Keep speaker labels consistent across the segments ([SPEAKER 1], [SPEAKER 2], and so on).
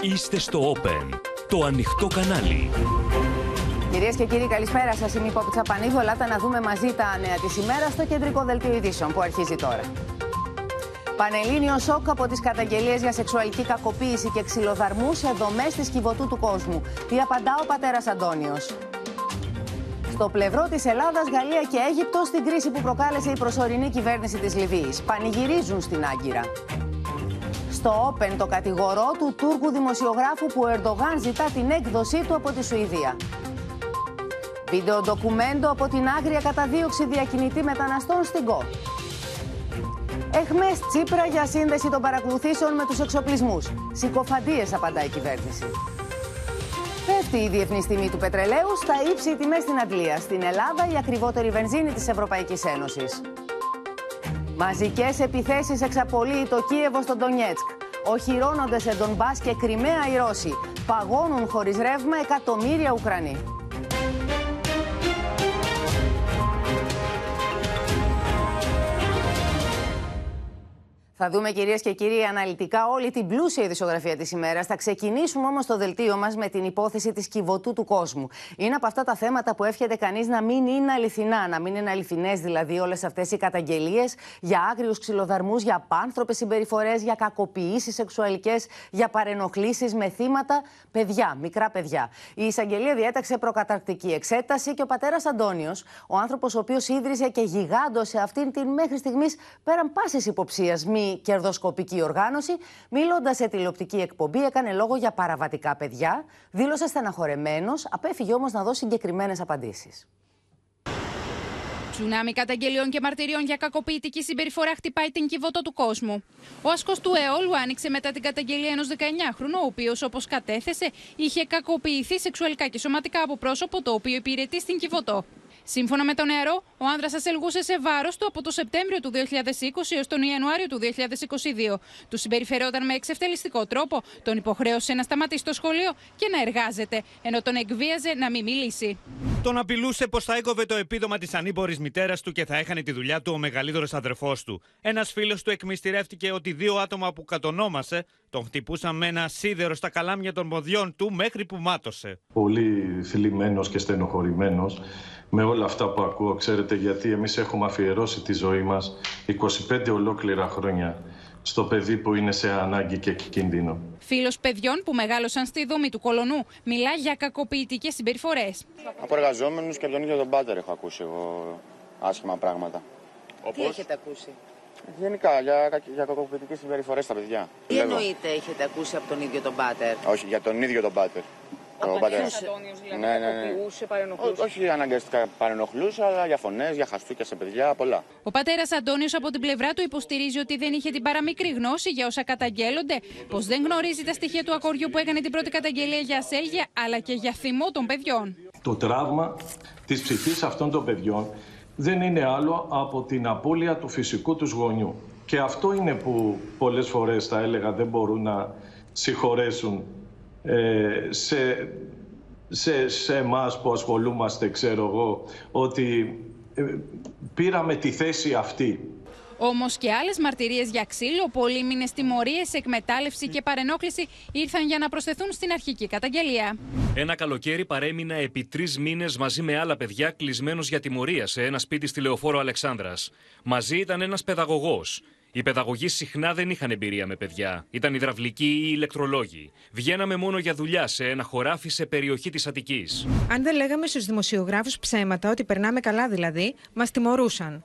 [SPEAKER 1] Είστε στο Open, το ανοιχτό κανάλι.
[SPEAKER 2] Κυρίες και κύριοι, καλησπέρα σας. Είμαι η Πόπη Τσαπανίδου. Ελάτε να δούμε μαζί τα νέα της ημέρας στο κεντρικό δελτίο ειδήσεων που αρχίζει τώρα. Πανελλήνιο σοκ από τις καταγγελίες για σεξουαλική κακοποίηση και ξυλοδαρμούς σε δομές της κυβωτού του κόσμου. Τι απαντά ο πατέρας Αντώνιος; Στο πλευρό της Ελλάδας, Γαλλία και Αίγυπτος στην κρίση που προκάλεσε η προσωρινή κυβέρνηση της Λιβύης. Πανηγυρίζουν στην Άγκυρα. Στο Open το κατηγορό του Τούρκου δημοσιογράφου που ο Ερντογάν ζητά την έκδοσή του από τη Σουηδία. Βίντεο ντοκουμέντο από την άγρια καταδίωξη διακινητή μεταναστών στην ΚΟ. Εχμές Τσίπρα για σύνδεση των παρακολουθήσεων με τους εξοπλισμούς. Συκοφαντίες απαντά η κυβέρνηση. Πέφτει η διεθνής τιμή του πετρελαίου στα ύψη τιμές στην Αγγλία. Στην Ελλάδα η ακριβότερη βενζίνη της Ευρωπαϊκής Ένωσης. Μαζικές επιθέσεις εξαπολύει το Κίεβο στον Ντονιέτσκ. Οχυρώνονται σε Ντονμπάς και Κρυμαία οι Ρώσοι. Παγώνουν χωρίς ρεύμα εκατομμύρια Ουκρανοί. Θα δούμε κυρίες και κύριοι αναλυτικά όλη την πλούσια ειδησιογραφία της ημέρας. Θα ξεκινήσουμε όμως το δελτίο μας με την υπόθεση της κυβωτού του κόσμου. Είναι από αυτά τα θέματα που εύχεται κανείς να μην είναι αληθινά, να μην είναι αληθινές δηλαδή όλες αυτές οι καταγγελίες για άγριους ξυλοδαρμούς, για πάνθρωπες συμπεριφορές, για κακοποιήσεις σεξουαλικές, για παρενοχλήσεις με θύματα παιδιά, μικρά παιδιά. Η εισαγγελία διέταξε προκαταρκτική εξέταση και ο πατέρας Αντώνιος, ο άνθρωπος ο οποίος ίδρυσε και γιγάντωσε αυτήν την μέχρι στιγμής πέραν πάσης υποψίας μη κερδοσκοπική οργάνωση, μιλώντα σε τηλεοπτική εκπομπή, έκανε λόγο για παραβατικά παιδιά, δήλωσε στεναχωρεμένος, απέφυγε όμως να δώσει συγκεκριμένες απαντήσεις.
[SPEAKER 3] Τσουνάμι καταγγελιών και μαρτυριών για κακοποιητική συμπεριφορά χτυπάει την κυβωτό του κόσμου. Ο ασκό του αιώλου άνοιξε μετά την καταγγελία ενός 19χρονου, ο οποίος, όπως κατέθεσε, είχε κακοποιηθεί σεξουαλικά και σωματικά από πρόσωπο το οποίο υπηρετεί στην κυβωτό. Σύμφωνα με τον νεαρό, ο άνδρας ασελγούσε σε βάρος του από το Σεπτέμβριο του 2020 έως τον Ιανουάριο του 2022. Του συμπεριφερόταν με εξευτελιστικό τρόπο, τον υποχρέωσε να σταματήσει το σχολείο και να εργάζεται, ενώ τον εκβίαζε να μην μιλήσει.
[SPEAKER 4] Τον απειλούσε πως θα έκοβε το επίδομα της ανήμπορη μητέρας του και θα έχανε τη δουλειά του ο μεγαλύτερος αδερφός του. Ένας φίλος του εκμυστηρεύτηκε ότι δύο άτομα που κατονόμασε τον χτυπούσαν με ένα σίδερο στα καλάμια των ποδιών του μέχρι που μάτωσε.
[SPEAKER 5] Πολύ θλιμμένος και στενοχωρημένος με όλα αυτά που ακούω, ξέρετε, γιατί εμείς έχουμε αφιερώσει τη ζωή μας 25 ολόκληρα χρόνια στο παιδί που είναι σε ανάγκη και κίνδυνο.
[SPEAKER 3] Φίλος παιδιών που μεγάλωσαν στη δομή του κολονού μιλά για κακοποιητικές συμπεριφορές.
[SPEAKER 6] Από εργαζόμενους και από τον ίδιο τον πάτερ έχω ακούσει εγώ άσχημα πράγματα.
[SPEAKER 2] Τι έχετε ακούσει;
[SPEAKER 6] Γενικά για, για κακοποιητικές συμπεριφορές στα παιδιά.
[SPEAKER 2] Τι εννοείτε έχετε ακούσει από τον ίδιο τον πάτερ;
[SPEAKER 6] Όχι, για τον ίδιο τον πάτερ.
[SPEAKER 2] Από
[SPEAKER 6] Ο πατέρας.
[SPEAKER 2] δηλαδή,
[SPEAKER 6] Ναι, ναι, ναι. Ό, όχι αναγκαστικά παρενοχλούσε, αλλά για φωνέ, για χαστούκια σε παιδιά, πολλά.
[SPEAKER 3] Ο πατέρας Αντώνιος από την πλευρά του υποστηρίζει ότι δεν είχε την παραμικρή γνώση για όσα καταγγέλλονται, πως δεν γνωρίζει τα στοιχεία του ακοριού που έκανε την πρώτη καταγγελία για ασέλγεια, αλλά και για θυμό των παιδιών.
[SPEAKER 5] Το τραύμα της ψυχής αυτών των παιδιών δεν είναι άλλο από την απώλεια του φυσικού τους γονιού. Και αυτό είναι που πολλές φορές θα έλεγα δεν μπορούν να συγχωρέσουν ε, σε, σε, σε εμάς που ασχολούμαστε, ξέρω εγώ, ότι ε, πήραμε τη θέση αυτή.
[SPEAKER 3] Όμως και άλλες μαρτυρίες για ξύλο, πολύμηνε τιμωρίες, εκμετάλλευση και παρενόχληση ήρθαν για να προσθεθούν στην αρχική καταγγελία.
[SPEAKER 1] Ένα καλοκαίρι παρέμεινα επί τρεις μήνες μαζί με άλλα παιδιά κλεισμένος για τιμωρία σε ένα σπίτι στη Λεωφόρο Αλεξάνδρας. Μαζί ήταν ένας παιδαγωγός. Οι παιδαγωγοί συχνά δεν είχαν εμπειρία με παιδιά. Ήταν υδραυλικοί ή ηλεκτρολόγοι. Βγαίναμε μόνο για δουλειά σε ένα χωράφι σε περιοχή της Αττικής.
[SPEAKER 7] Αν δεν λέγαμε στους δημοσιογράφους ψέματα, ότι περνάμε καλά δηλαδή, μας τιμωρούσαν.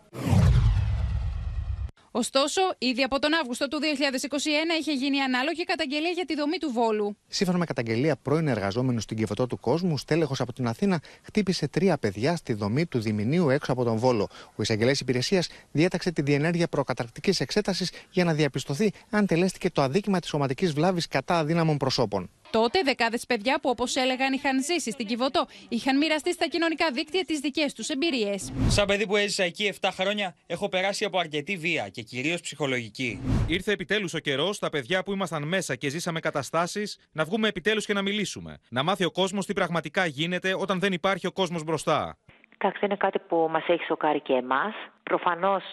[SPEAKER 3] Ωστόσο, ήδη από τον Αύγουστο του 2021 είχε γίνει ανάλογη καταγγελία για τη δομή του Βόλου.
[SPEAKER 8] Σύμφωνα με καταγγελία πρώην εργαζόμενου στην Κιβωτό του Κόσμου, στέλεχος από την Αθήνα χτύπησε τρία παιδιά στη δομή του Διμηνίου έξω από τον Βόλο. Ο εισαγγελέας υπηρεσίας διέταξε τη διενέργεια προκαταρκτικής εξέτασης για να διαπιστωθεί αν τελέστηκε το αδίκημα της σωματικής βλάβης κατά αδύναμων προσώπων.
[SPEAKER 3] Τότε, δεκάδες παιδιά που, όπως έλεγαν, είχαν ζήσει στην Κιβωτό, είχαν μοιραστεί στα κοινωνικά δίκτυα τις δικές τους εμπειρίες.
[SPEAKER 9] Σαν παιδί που έζησα εκεί 7 χρόνια, έχω περάσει από αρκετή βία και κυρίως ψυχολογική.
[SPEAKER 4] Ήρθε επιτέλους ο καιρός τα παιδιά που ήμασταν μέσα και ζήσαμε καταστάσεις να βγούμε επιτέλους και να μιλήσουμε. Να μάθει ο κόσμος τι πραγματικά γίνεται όταν δεν υπάρχει ο κόσμος μπροστά.
[SPEAKER 10] Εντάξει, είναι κάτι που μας έχει σοκάρει και εμάς. Προφανώς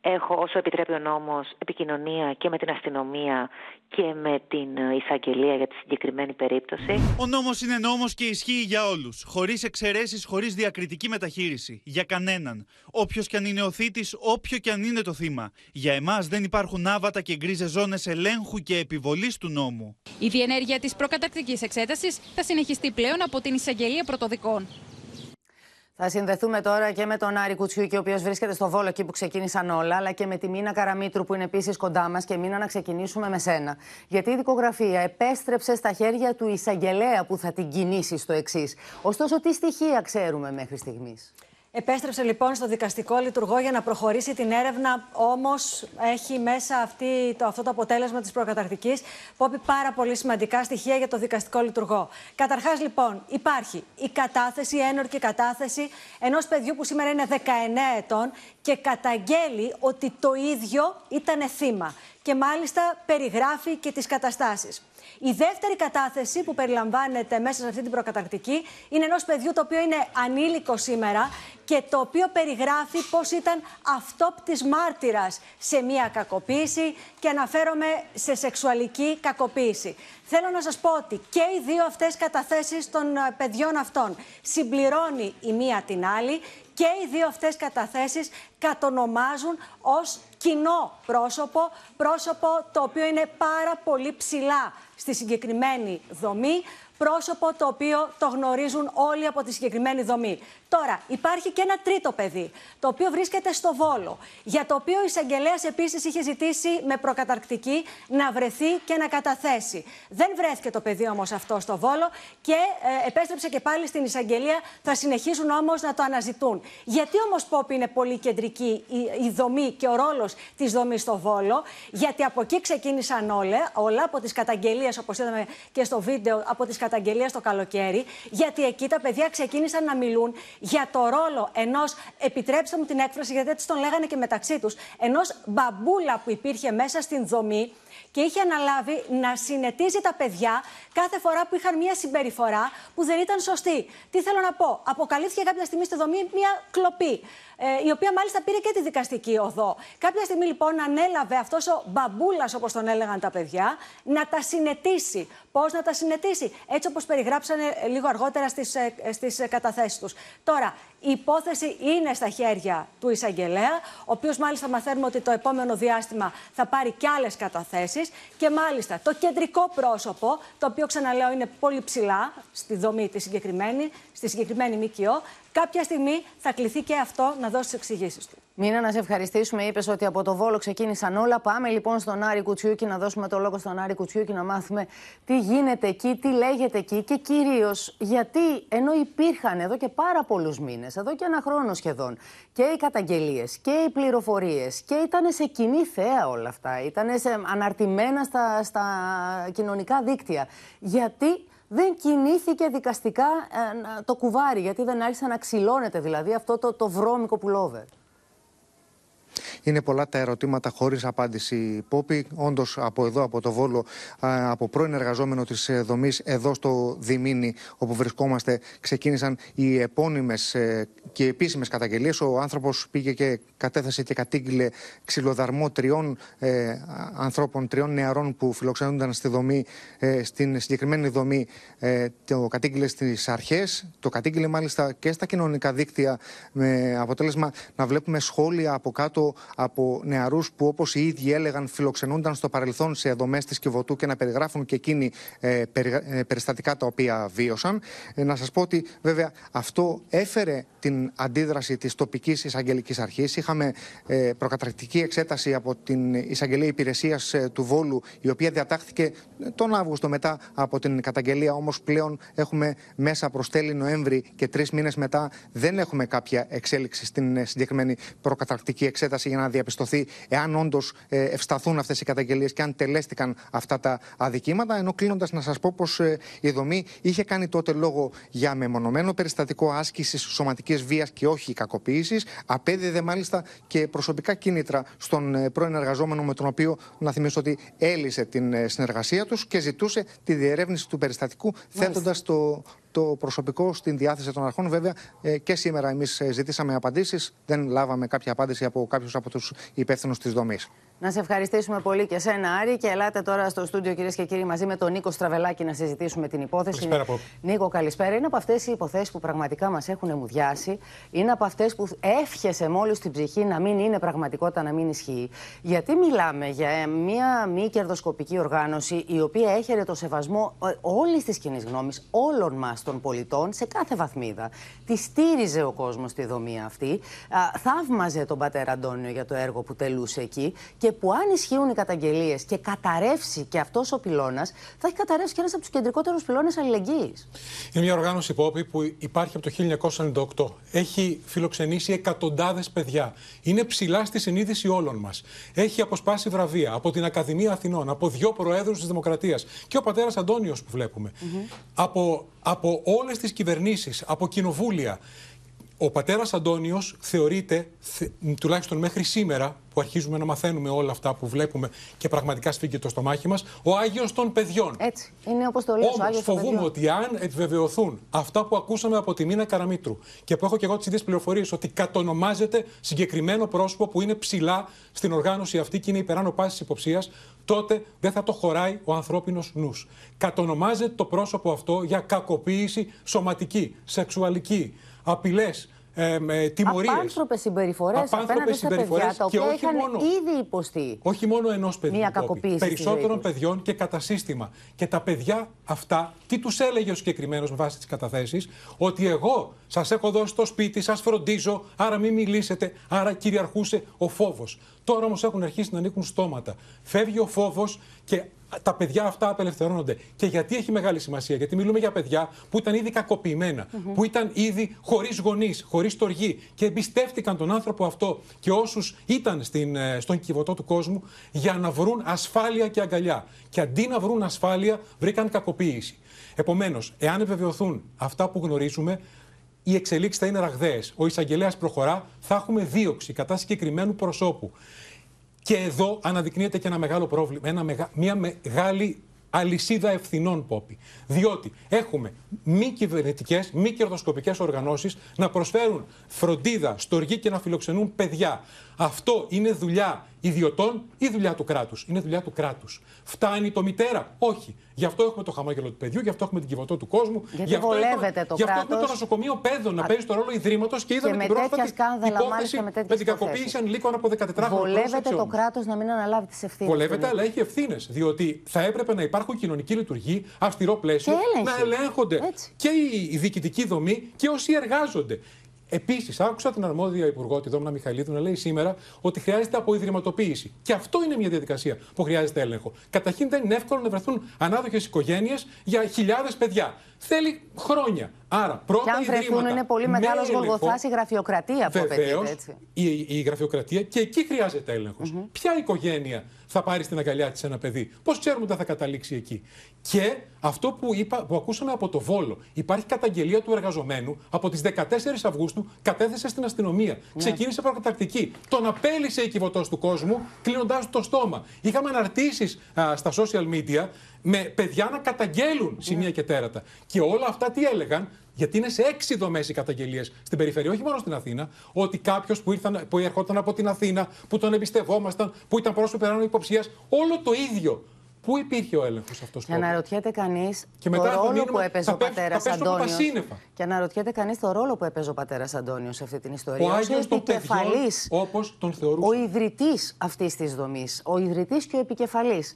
[SPEAKER 10] έχω όσο επιτρέπει ο νόμος επικοινωνία και με την αστυνομία και με την εισαγγελία για τη συγκεκριμένη περίπτωση.
[SPEAKER 11] Ο νόμος είναι νόμος και ισχύει για όλους, χωρίς εξαιρέσεις, χωρίς διακριτική μεταχείριση, για κανέναν. Όποιος κι αν είναι ο θήτης, όποιο κι αν είναι το θύμα. Για εμάς δεν υπάρχουν άβατα και γκρίζες ζώνες ελέγχου και επιβολής του νόμου.
[SPEAKER 3] Η διενέργεια της προκαταρκτικής εξέτασης θα συνεχιστεί πλέον από την εισαγγελία πρωτοδικών.
[SPEAKER 2] Θα συνδεθούμε τώρα και με τον Άρη Κουτσιούκη, ο οποίος βρίσκεται στο Βόλο εκεί που ξεκίνησαν όλα, αλλά και με τη Μίνα Καραμίτρου που είναι επίσης κοντά μας. Και Μίνα, να ξεκινήσουμε με σένα. Γιατί η δικογραφία επέστρεψε στα χέρια του εισαγγελέα που θα την κινήσει στο εξής. Ωστόσο, τι στοιχεία ξέρουμε μέχρι στιγμής;
[SPEAKER 12] Επέστρεψε λοιπόν στο δικαστικό λειτουργό για να προχωρήσει την έρευνα. Όμως έχει μέσα αυτή, το, αυτό το αποτέλεσμα της προκαταρκτικής που έχει πάρα πολύ σημαντικά στοιχεία για το δικαστικό λειτουργό. Καταρχάς, λοιπόν, υπάρχει η κατάθεση, η ένορκη κατάθεση ενός παιδιού που σήμερα είναι 19 ετών και καταγγέλει ότι το ίδιο ήταν θύμα. Και μάλιστα περιγράφει και τις καταστάσεις. Η δεύτερη κατάθεση που περιλαμβάνεται μέσα σε αυτή την προκαταρκτική είναι ενός παιδιού το οποίο είναι ανήλικο σήμερα και το οποίο περιγράφει πώς ήταν αυτόπτης μάρτυρας σε μία κακοποίηση και αναφέρομαι σε σεξουαλική κακοποίηση. Θέλω να σας πω ότι και οι δύο αυτές καταθέσεις των ε, παιδιών αυτών συμπληρώνει η μία την άλλη και οι δύο αυτές καταθέσεις κατονομάζουν ως κοινό πρόσωπο, πρόσωπο το οποίο είναι πάρα πολύ ψηλά στη συγκεκριμένη δομή, πρόσωπο το οποίο το γνωρίζουν όλοι από τη συγκεκριμένη δομή. Τώρα, υπάρχει και ένα τρίτο παιδί, το οποίο βρίσκεται στο Βόλο, για το οποίο ο εισαγγελέας επίσης είχε ζητήσει με προκαταρκτική να βρεθεί και να καταθέσει. Δεν βρέθηκε το παιδί όμως αυτό στο Βόλο και ε, επέστρεψε και πάλι στην εισαγγελία. Θα συνεχίσουν όμως να το αναζητούν. Γιατί όμως, Πόπη, είναι πολύ κεντρική η, η δομή και ο ρόλος της δομής στο Βόλο, γιατί από εκεί ξεκίνησαν όλα, όλα από τις καταγγελίες, όπως είδαμε και στο βίντεο, από τις καταγγελίε το καλοκαίρι, γιατί εκεί τα παιδιά ξεκίνησαν να μιλούν για το ρόλο ενός, επιτρέψτε μου την έκφραση, γιατί έτσι τον λέγανε και μεταξύ τους, ενός μπαμπούλα που υπήρχε μέσα στην δομή και είχε αναλάβει να συνετίζει τα παιδιά κάθε φορά που είχαν μια συμπεριφορά που δεν ήταν σωστή. Τι θέλω να πω, αποκαλύφθηκε κάποια στιγμή στη δομή μια κλοπή ε, η οποία μάλιστα πήρε και τη δικαστική οδό. Κάποια στιγμή λοιπόν ανέλαβε αυτός ο μπαμπούλας, όπως τον έλεγαν τα παιδιά, να τα συνετίσει. Πώς να τα συνετίσει, έτσι όπως περιγράψανε λίγο αργότερα στις στις ε, καταθέσεις τους. Τώρα, η υπόθεση είναι στα χέρια του εισαγγελέα, ο οποίος μάλιστα μαθαίνουμε ότι το επόμενο διάστημα θα πάρει και άλλες καταθέσεις. Και μάλιστα το κεντρικό πρόσωπο, το οποίο ξαναλέω είναι πολύ ψηλά στη δομή της συγκεκριμένη, στη συγκεκριμένη ΜΚΟ, κάποια στιγμή θα κληθεί και αυτό να δώσει τις εξηγήσεις του.
[SPEAKER 2] Μίνα, να σε ευχαριστήσουμε. Είπες ότι από το Βόλο ξεκίνησαν όλα. Πάμε λοιπόν στον Άρη Κουτσιούκη να δώσουμε το λόγο στον Άρη Κουτσιούκη να μάθουμε τι γίνεται εκεί, τι λέγεται εκεί και κυρίως γιατί ενώ υπήρχαν εδώ και πάρα πολλούς μήνες, εδώ και ένα χρόνο σχεδόν, και οι καταγγελίες και οι πληροφορίες και ήταν σε κοινή θέα όλα αυτά, ήταν αναρτημένα στα, στα κοινωνικά δίκτυα. Γιατί δεν κινήθηκε δικαστικά ε, το κουβάρι, γιατί δεν άρχισε να ξυλώνεται δηλαδή αυτό το, το βρώμικο πουλόβερ.
[SPEAKER 8] Είναι πολλά τα ερωτήματα χωρίς απάντηση. Πόπη, όντως από εδώ, από το Βόλο, από πρώην εργαζόμενο της ε, δομής, εδώ στο Διμήνι, όπου βρισκόμαστε, ξεκίνησαν οι επώνυμες ε, και επίσημες καταγγελίες. Ο άνθρωπος πήγε και κατέθεσε και κατήγγειλε ξυλοδαρμό τριών ε, ανθρώπων, τριών νεαρών που φιλοξενούνταν στη δομή, ε, στην συγκεκριμένη δομή. Ε, το κατήγγειλε στις αρχές, το κατήγγειλε μάλιστα και στα κοινωνικά δίκτυα, με αποτέλεσμα να βλέπουμε σχόλια από κάτω από νεαρούς που, όπως οι ίδιοι έλεγαν, φιλοξενούνταν στο παρελθόν σε δομές της Κιβωτού και να περιγράφουν και εκείνοι ε, ε, περιστατικά τα οποία βίωσαν. Ε, να σας πω ότι βέβαια αυτό έφερε την αντίδραση της τοπικής εισαγγελικής αρχής. Είχαμε ε, προκαταρκτική εξέταση από την εισαγγελία υπηρεσίας ε, του Βόλου, η οποία διατάχθηκε τον Αύγουστο μετά από την καταγγελία. Όμως πλέον έχουμε μέσα προς τέλη Νοέμβρη και τρεις μήνες μετά δεν έχουμε κάποια εξέλιξη στην συγκεκριμένη προκαταρκτική εξέταση για να διαπιστωθεί εάν όντως ε, ευσταθούν αυτές οι καταγγελίες και αν τελέστηκαν αυτά τα αδικήματα. Ενώ κλείνοντας, να σας πω πως ε, η δομή είχε κάνει τότε λόγο για μεμονωμένο περιστατικό άσκησης σωματικής βίας και όχι κακοποίησης. Απέδιδε μάλιστα και προσωπικά κίνητρα στον ε, πρώην εργαζόμενο με τον οποίο να θυμίσω ότι έλυσε την συνεργασία τους και ζητούσε τη διερεύνηση του περιστατικού, θέτοντας το το προσωπικό στην διάθεση των αρχών. Βέβαια, ε, και σήμερα εμείς ζητήσαμε απαντήσεις. Δεν λάβαμε κάποια απάντηση από κάποιους από τους υπεύθυνους της δομής.
[SPEAKER 2] Να σε ευχαριστήσουμε πολύ και σένα, Άρη. Και ελάτε τώρα στο στούντιο, κυρίες και κύριοι, μαζί με τον Νίκο Στραβελάκη να συζητήσουμε την υπόθεση.
[SPEAKER 13] Καλησπέρα, από.
[SPEAKER 2] Νίκο, καλησπέρα. Είναι από αυτές οι υποθέσεις που πραγματικά μας έχουν μουδιάσει. Είναι από αυτές που εύχεσαι μόλις στην ψυχή να μην είναι πραγματικότητα, να μην ισχύει. Γιατί μιλάμε για μια μη κερδοσκοπική οργάνωση η οποία έχερε το σεβασμό ε, όλης της κοινής γνώμης, όλων μας των πολιτών, σε κάθε βαθμίδα. Τη στήριζε ο κόσμος στη δομή αυτή. Θαύμαζε τον πατέρα Αντώνιο για το έργο που τελούσε εκεί. Και που αν ισχύουν οι καταγγελίες και καταρρεύσει και αυτός ο πυλώνας, θα έχει καταρρεύσει και ένας από τους κεντρικότερους πυλώνες αλληλεγγύης.
[SPEAKER 13] Είναι μια οργάνωση υπόπη που υπάρχει από το 1998. Έχει φιλοξενήσει εκατοντάδες παιδιά. Είναι ψηλά στη συνείδηση όλων μας. Έχει αποσπάσει βραβεία από την Ακαδημία Αθηνών, από δύο προέδρους της Δημοκρατίας και ο πατέρας Αντώνιος που βλέπουμε. Από, από όλες τις κυβερνήσεις, από κοινοβούλια. Ο πατέρας Αντώνιος θεωρείται, τουλάχιστον μέχρι σήμερα, που αρχίζουμε να μαθαίνουμε όλα αυτά που βλέπουμε και πραγματικά σφίγγει το στομάχι μας, ο Άγιος των Παιδιών.
[SPEAKER 2] Έτσι. Είναι όπως το λέω.
[SPEAKER 13] Όμως φοβούμαι ότι αν επιβεβαιωθούν αυτά που ακούσαμε από τη Μίνα Καραμίτρου και που έχω και εγώ τις ίδιες πληροφορίες, ότι κατονομάζεται συγκεκριμένο πρόσωπο που είναι ψηλά στην οργάνωση αυτή και είναι υπεράνω πάσης υποψίας, τότε δεν θα το χωράει ο ανθρώπινος νους. Κατονομάζεται το πρόσωπο αυτό για κακοποίηση σωματική, σεξουαλική, απειλές, ε, με τιμωρίες.
[SPEAKER 2] Απάνθρωπες συμπεριφορές απέναντι στα παιδιά τα οποία είχαν μόνο, ήδη υποστεί.
[SPEAKER 13] Όχι μόνο ενός παιδιού.
[SPEAKER 2] Μια κακοποίηση.
[SPEAKER 13] Περισσότερων παιδιών και κατά σύστημα. Και τα παιδιά αυτά, τι τους έλεγε ο συγκεκριμένος με βάση τις καταθέσεις, ότι εγώ σας έχω δώσει το σπίτι, σας φροντίζω, άρα μην μιλήσετε, άρα κυριαρχούσε ο φόβος. Τώρα όμως έχουν αρχίσει να ανοίγουν στόματα. Φεύγει ο φόβος και τα παιδιά αυτά απελευθερώνονται. Και γιατί έχει μεγάλη σημασία, Γιατί μιλούμε για παιδιά που ήταν ήδη κακοποιημένα, που ήταν ήδη χωρίς γονείς, χωρίς τοργή και εμπιστεύτηκαν τον άνθρωπο αυτό και όσους ήταν στην, ε, στον κυβωτό του κόσμου για να βρουν ασφάλεια και αγκαλιά. Και αντί να βρουν ασφάλεια, βρήκαν κακοποίηση. Επομένως, εάν επιβεβαιωθούν αυτά που γνωρίζουμε, οι εξελίξεις θα είναι ραγδαίες. Ο εισαγγελέας προχωρά, θα έχουμε δίωξη κατά συγκεκριμένου προσώπου. Και εδώ αναδεικνύεται και ένα μεγάλο πρόβλημα, ένα μια μεγάλη αλυσίδα ευθυνών, Πόπη. Διότι έχουμε μη κυβερνητικές, μη κερδοσκοπικές οργανώσεις να προσφέρουν φροντίδα, στοργή και να φιλοξενούν παιδιά. Αυτό είναι δουλειά ιδιωτών ή δουλειά του κράτους; Είναι δουλειά του κράτους. Φτάνει το μητέρα; Όχι. Γι' αυτό έχουμε το χαμόγελο του παιδιού, γι' αυτό έχουμε την κυβωτό του κόσμου.
[SPEAKER 2] Γιατί γι' αυτό έχουμε,
[SPEAKER 13] το γι αυτό έχουμε το νοσοκομείο παιδών να παίζει το ρόλο ιδρύματος και είδαμε και την πρόσφατη υπόθεση με, με την κακοποίηση ανηλίκων από 14 χρόνια.
[SPEAKER 2] Βολεύεται το κράτος να μην αναλάβει τις ευθύνες.
[SPEAKER 13] Βολεύεται, αλλά έχει ευθύνες. Διότι θα έπρεπε να υπάρχουν κοινωνική λειτουργοί, αυστηρό πλαίσιο, να ελέγχονται και η διοικητική δομή και όσοι εργάζονται. Επίσης, άκουσα την αρμόδια Υπουργό, τη Δόμνα Μιχαλίδου, να λέει σήμερα ότι χρειάζεται αποϊδρυματοποίηση. Και αυτό είναι μια διαδικασία που χρειάζεται έλεγχο. Καταρχήν δεν είναι εύκολο να βρεθούν ανάδοχες οικογένειες για χιλιάδες παιδιά. Θέλει χρόνια. Άρα, πρώτα
[SPEAKER 2] και αν βρεθούν, είναι πολύ μεγάλος γολγοθά η γραφειοκρατία που
[SPEAKER 13] Βεβαίως, η, η γραφειοκρατία και εκεί χρειάζεται έλεγχος. Mm-hmm. Ποια οικογένεια θα πάρει στην αγκαλιά της ένα παιδί, πώς ξέρουμε ότι θα καταλήξει εκεί; Και αυτό που, είπα, που ακούσαμε από το Βόλο, υπάρχει καταγγελία του εργαζομένου από τις 14 Αυγούστου, κατέθεσε στην αστυνομία. Ναι. Ξεκίνησε προκαταρκτική. Τον απέλησε η κυβωτός του κόσμου, κλείνοντάς το στόμα. Είχαμε αναρτήσεις στα social media με παιδιά να καταγγέλουν σημεία ναι. και τέρατα. Και όλα αυτά τι έλεγαν, γιατί είναι σε έξι δομές οι καταγγελίες στην περιφέρεια, όχι μόνο στην Αθήνα, ότι κάποιος που, που ερχόταν από την Αθήνα, που τον εμπιστευόμασταν, που ήταν πρόσωπο περάνω υποψίας, όλο το ίδιο. Πού υπήρχε ο έλεγχος αυτός
[SPEAKER 2] Και αναρωτιέται κανείς το ρόλο που έπαιζε ο πατέρας Αντώνιος. Και αναρωτιέται κανείς το ρόλο που έπαιζε ο πατέρας Αντώνιος σε αυτή την ιστορία.
[SPEAKER 13] Ο Άγιος των όπως τον θεωρούσε.
[SPEAKER 2] Ο ιδρυτής αυτής της δομής. Ο ιδρυτής και ο επικεφαλής.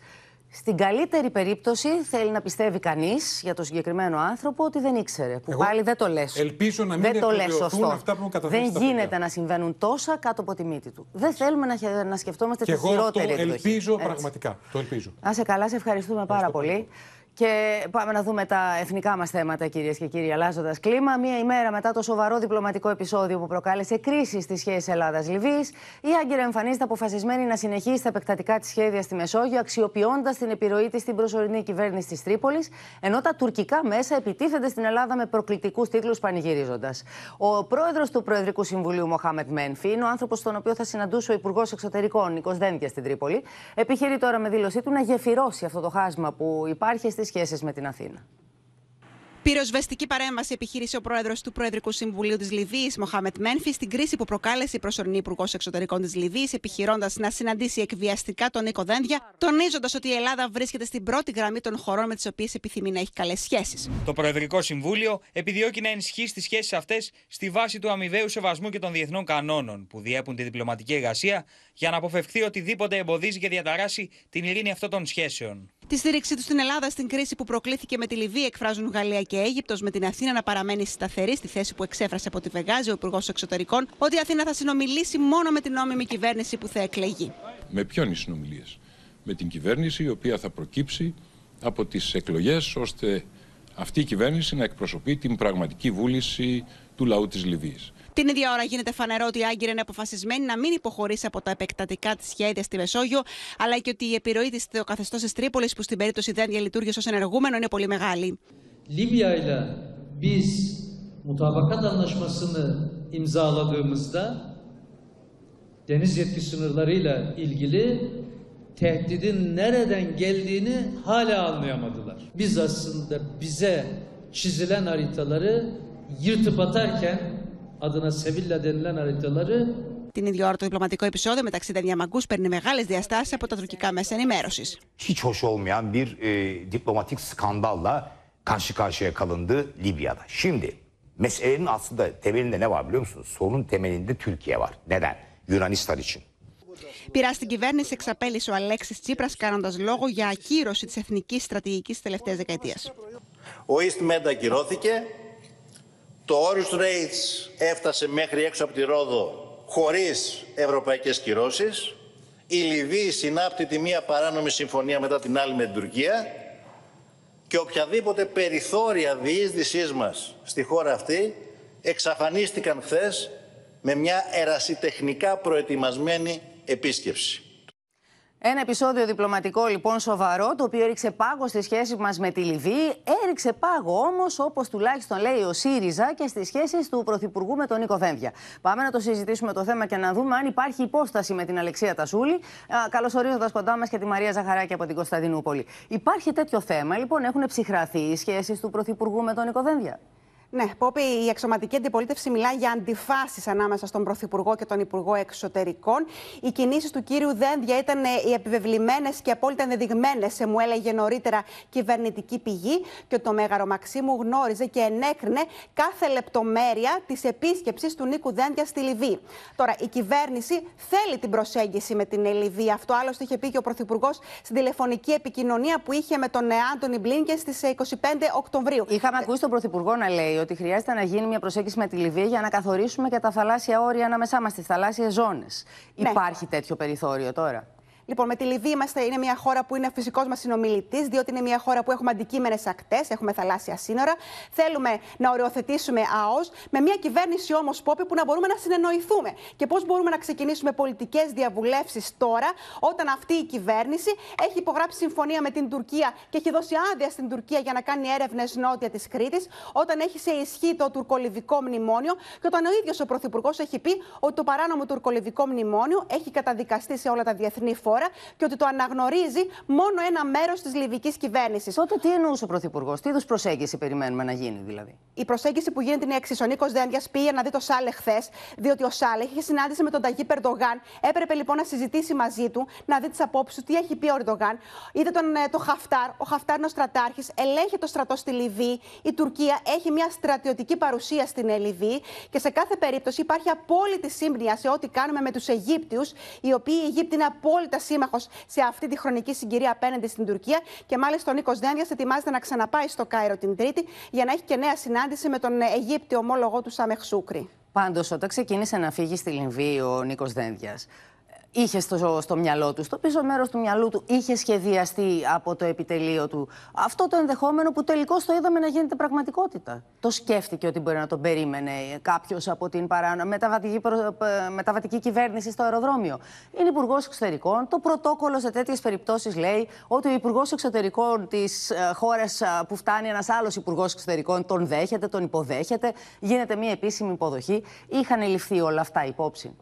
[SPEAKER 2] Στην καλύτερη περίπτωση θέλει να πιστεύει κανείς για τον συγκεκριμένο άνθρωπο ότι δεν ήξερε. Που πάλι δεν το λες.
[SPEAKER 13] Ελπίζω να μην δεν το λες σωστό. αυτά που μου
[SPEAKER 2] Δεν γίνεται να συμβαίνουν τόσα κάτω από τη μύτη του. Δεν θέλουμε να, να σκεφτόμαστε
[SPEAKER 13] τη
[SPEAKER 2] χειρότερη
[SPEAKER 13] εκδοχή. ελπίζω πραγματικά. Το ελπίζω.
[SPEAKER 2] Να σε καλά, σε ευχαριστούμε πάρα πολύ. Και πάμε να δούμε τα εθνικά μας θέματα, κυρίες και κύριοι. Αλλάζοντας κλίμα, μία ημέρα μετά το σοβαρό διπλωματικό επεισόδιο που προκάλεσε κρίση στις σχέσεις Ελλάδα-Λιβύη, η Άγκυρα εμφανίζεται αποφασισμένη να συνεχίσει τα επεκτατικά της σχέδια στη Μεσόγειο, αξιοποιώντας την επιρροή της στην προσωρινή κυβέρνηση της Τρίπολης, ενώ τα τουρκικά μέσα επιτίθενται στην Ελλάδα με προκλητικούς τίτλους πανηγυρίζοντας. Ο πρόεδρος του Προεδρικού Συμβουλίου, Μοχάμετ Μένφη, είναι ο άνθρωπος στον οποίο θα συναντούσε ο Υπουργός Εξωτερικών, Νικό Δένδια στην Τρίπολη, επιχειρεί τώρα με δήλωσή του να γεφυρώσει αυτό το χάσμα που υπάρχει στη σχέσεις με την Αθήνα.
[SPEAKER 14] Πυροσβεστική παρέμβαση επιχείρησε ο πρόεδρος του Προεδρικού Συμβουλίου της Λιβύης, Μοχάμετ Μένφη, στην κρίση που προκάλεσε η προσωρινή Υπουργός Εξωτερικών της Λιβύης, επιχειρώντας να συναντήσει εκβιαστικά τον Νίκο Δένδια, τονίζοντας ότι η Ελλάδα βρίσκεται στην πρώτη γραμμή των χωρών με τις οποίες επιθυμεί να έχει καλές σχέσεις.
[SPEAKER 9] Το Προεδρικό Συμβούλιο επιδιώκει να ενισχύσει τις σχέσεις αυτές στη βάση του αμοιβαίου σεβασμού και των διεθνών κανόνων που διέπουν τη διπλωματική εργασία για να αποφευχθεί οτιδήποτε εμποδίζει και διαταράσει την ειρήνη αυτών των σχέσεων.
[SPEAKER 14] Τη στήριξή τους στην Ελλάδα στην κρίση που προκλήθηκε με τη Λιβύη εκφράζουν Γαλλία και Αίγυπτος με την Αθήνα να παραμένει σταθερή στη θέση που εξέφρασε από τη Βεγάζη ο Υπουργός Εξωτερικών ότι η Αθήνα θα συνομιλήσει μόνο με την νόμιμη κυβέρνηση που θα εκλεγεί.
[SPEAKER 15] Με ποιον οι συνομιλίες, Με την κυβέρνηση η οποία θα προκύψει από τις εκλογές ώστε αυτή η κυβέρνηση να εκπροσωπεί την πραγματική βούληση του λαού της Λιβύης.
[SPEAKER 14] Την ίδια ώρα γίνεται φανερό ότι η Άγκυρα είναι αποφασισμένη να μην υποχωρήσει από τα επεκτατικά της σχέδια στη Μεσόγειο, αλλά και ότι η επιρροή της στο καθεστώς της Τρίπολης, που στην περίπτωση δεν διαλειτούργησε ως ενεργούμενο, είναι πολύ μεγάλη.
[SPEAKER 16] Libya ile biz mutabakat anlaşmasını imzaladığımızda deniz yetki sınırlarıyla ilgili tehdidin nereden geldiğini hala anlayamadılar. Biz aslında bize çizilen haritaları yırtıp atarken adına Sevilla denilen haritaları
[SPEAKER 14] Την ίδια ώρα το διπλωματικό επεισόδιο μεταξύ Δένια Μαγκούς παίρνει μεγάλες διαστάσεις από τα τουρκικά μέσα ενημέρωσης.
[SPEAKER 17] Hiç hoş olmayan bir e, diplomatik skandalla karşı karşıya kalındı Libya'da. Şimdi meselenin aslında temelinde ne var biliyor musunuz? Sorunun temelinde Türkiye var. Neden? Yunanistan için.
[SPEAKER 14] Πειρά στην κυβέρνηση εξαπέλυσε ο Αλέξης Τσίπρας, κάνοντας λόγο για ακύρωση της εθνικής στρατηγικής της τελευταίας δεκαετίας.
[SPEAKER 18] Ο EastMed ακυρώθηκε. Το Όρους Rates έφτασε μέχρι έξω από τη Ρόδο χωρίς ευρωπαϊκές κυρώσεις. Η Λιβύη συνάπτει τη μία παράνομη συμφωνία μετά την άλλη με την Τουρκία και οποιαδήποτε περιθώρια διείσδυσής μας στη χώρα αυτή εξαφανίστηκαν χθες με μια ερασιτεχνικά προετοιμασμένη επίσκεψη.
[SPEAKER 2] Ένα επεισόδιο διπλωματικό λοιπόν σοβαρό, το οποίο έριξε πάγο στη σχέση μας με τη Λιβύη. Έριξε πάγο όμως, όπως τουλάχιστον λέει ο ΣΥΡΙΖΑ, και στις σχέσεις του Πρωθυπουργού με τον Νίκο Δένδια. Πάμε να το συζητήσουμε το θέμα και να δούμε αν υπάρχει υπόσταση με την Αλεξία Τασούλη. Καλωσορίζοντας κοντά μας και τη Μαρία Ζαχαράκη από την Κωνσταντινούπολη. Υπάρχει τέτοιο θέμα, λοιπόν, έχουν ψυχραθεί οι σχέσεις του Πρωθυπουργού με τον Νίκο Δένδια.
[SPEAKER 14] Ναι, Πόπη, η εξωματική αντιπολίτευση μιλάει για αντιφάσεις ανάμεσα στον Πρωθυπουργό και τον Υπουργό Εξωτερικών. Οι κινήσεις του κύριου Δένδια ήταν ε, οι επιβεβλημένες και απόλυτα ενδεδειγμένες, μου έλεγε νωρίτερα κυβερνητική πηγή. Και το Μέγαρο Μαξίμου γνώριζε και ενέκρινε κάθε λεπτομέρεια της επίσκεψης του Νίκου Δένδια στη Λιβύη. Τώρα, η κυβέρνηση θέλει την προσέγγιση με την Λιβύη. Αυτό άλλωστε είχε πει και ο Πρωθυπουργός στην τηλεφωνική επικοινωνία που είχε με τον Άντωνι Μπλίνκε στις 25 Οκτωβρίου.
[SPEAKER 2] Είχαμε ακούσει τον Πρωθυπουργό να λέει ότι χρειάζεται να γίνει μια προσέγγιση με τη Λιβύη για να καθορίσουμε και τα θαλάσσια όρια ανάμεσά μας, τις θαλάσσιες ζώνες. Ναι. Υπάρχει τέτοιο περιθώριο τώρα;
[SPEAKER 14] Λοιπόν, με τη Λιβύη είμαστε, είναι μια χώρα που είναι φυσικός μας συνομιλητής, διότι είναι μια χώρα που έχουμε αντικείμενες ακτές, έχουμε θαλάσσια σύνορα. Θέλουμε να οριοθετήσουμε ΑΟΣ, με μια κυβέρνηση όμως, Πόπη, που να μπορούμε να συνεννοηθούμε. Και πώς μπορούμε να ξεκινήσουμε πολιτικές διαβουλεύσεις τώρα, όταν αυτή η κυβέρνηση έχει υπογράψει συμφωνία με την Τουρκία και έχει δώσει άδεια στην Τουρκία για να κάνει έρευνες νότια της Κρήτης, όταν έχει σε ισχύ το τουρκολιβικό μνημόνιο και όταν ο ίδιος ο Πρωθυπουργός έχει πει ότι το παράνομο τουρκολιβικό μνημόνιο έχει καταδικαστεί σε όλα τα διεθνή φόρα και ότι το αναγνωρίζει μόνο ένα μέρος της λιβικής κυβέρνησης.
[SPEAKER 2] Τότε τι εννοούσε ο Πρωθυπουργός, τι είδους προσέγγιση περιμένουμε να γίνει δηλαδή;
[SPEAKER 14] Η προσέγγιση που γίνεται είναι εξή. Ο Νίκο Δένδια πήγε να δει το Σάλε χθες, διότι ο Σάλε είχε συνάντηση με τον Ταγί Περντογάν. Έπρεπε λοιπόν να συζητήσει μαζί του, να δει τις απόψεις του, τι έχει πει ο Ερντογάν. Είδε τον ε, το Χαφτάρ, ο Χαφτάρ είναι ο στρατάρχης, ελέγχει το στρατό στη Λιβύη. Η Τουρκία έχει μια στρατιωτική παρουσία στην Λιβύη και σε κάθε περίπτωση υπάρχει απόλυτη σύμπνοια σε ό,τι κάνουμε με τους Αιγύπτιους, οι οποίοι οι Αιγύπτιοι είναι απόλυτα σύμμαχος σε αυτή τη χρονική συγκυρία απέναντι στην Τουρκία. Και μάλιστα ο Νίκος Δένδια ετοιμάζεται να ξαναπάει στο Κάιρο την Τρίτη για να έχει και νέα συνάντηση με τον Αιγύπτιο ομόλογό του Σάμεχ Σούκρη.
[SPEAKER 2] Πάντως, όταν ξεκίνησε να φύγει στη Λιμβύη ο Νίκος Δένδιας, είχε στο, στο μυαλό του, στο πίσω μέρος του μυαλού του, είχε σχεδιαστεί από το επιτελείο του αυτό το ενδεχόμενο που τελικώς το είδαμε να γίνεται πραγματικότητα. Το σκέφτηκε ότι μπορεί να τον περίμενε κάποιος από την παράνομα μεταβατική, μεταβατική κυβέρνηση στο αεροδρόμιο. Είναι υπουργός εξωτερικών. Το πρωτόκολλο σε τέτοιες περιπτώσεις λέει ότι ο υπουργός εξωτερικών της ε, χώρας ε, που φτάνει ένας άλλος υπουργός εξωτερικών τον δέχεται, τον υποδέχεται, γίνεται μια επίσημη υποδοχή. Είχαν ληφθεί όλα αυτά υπόψη.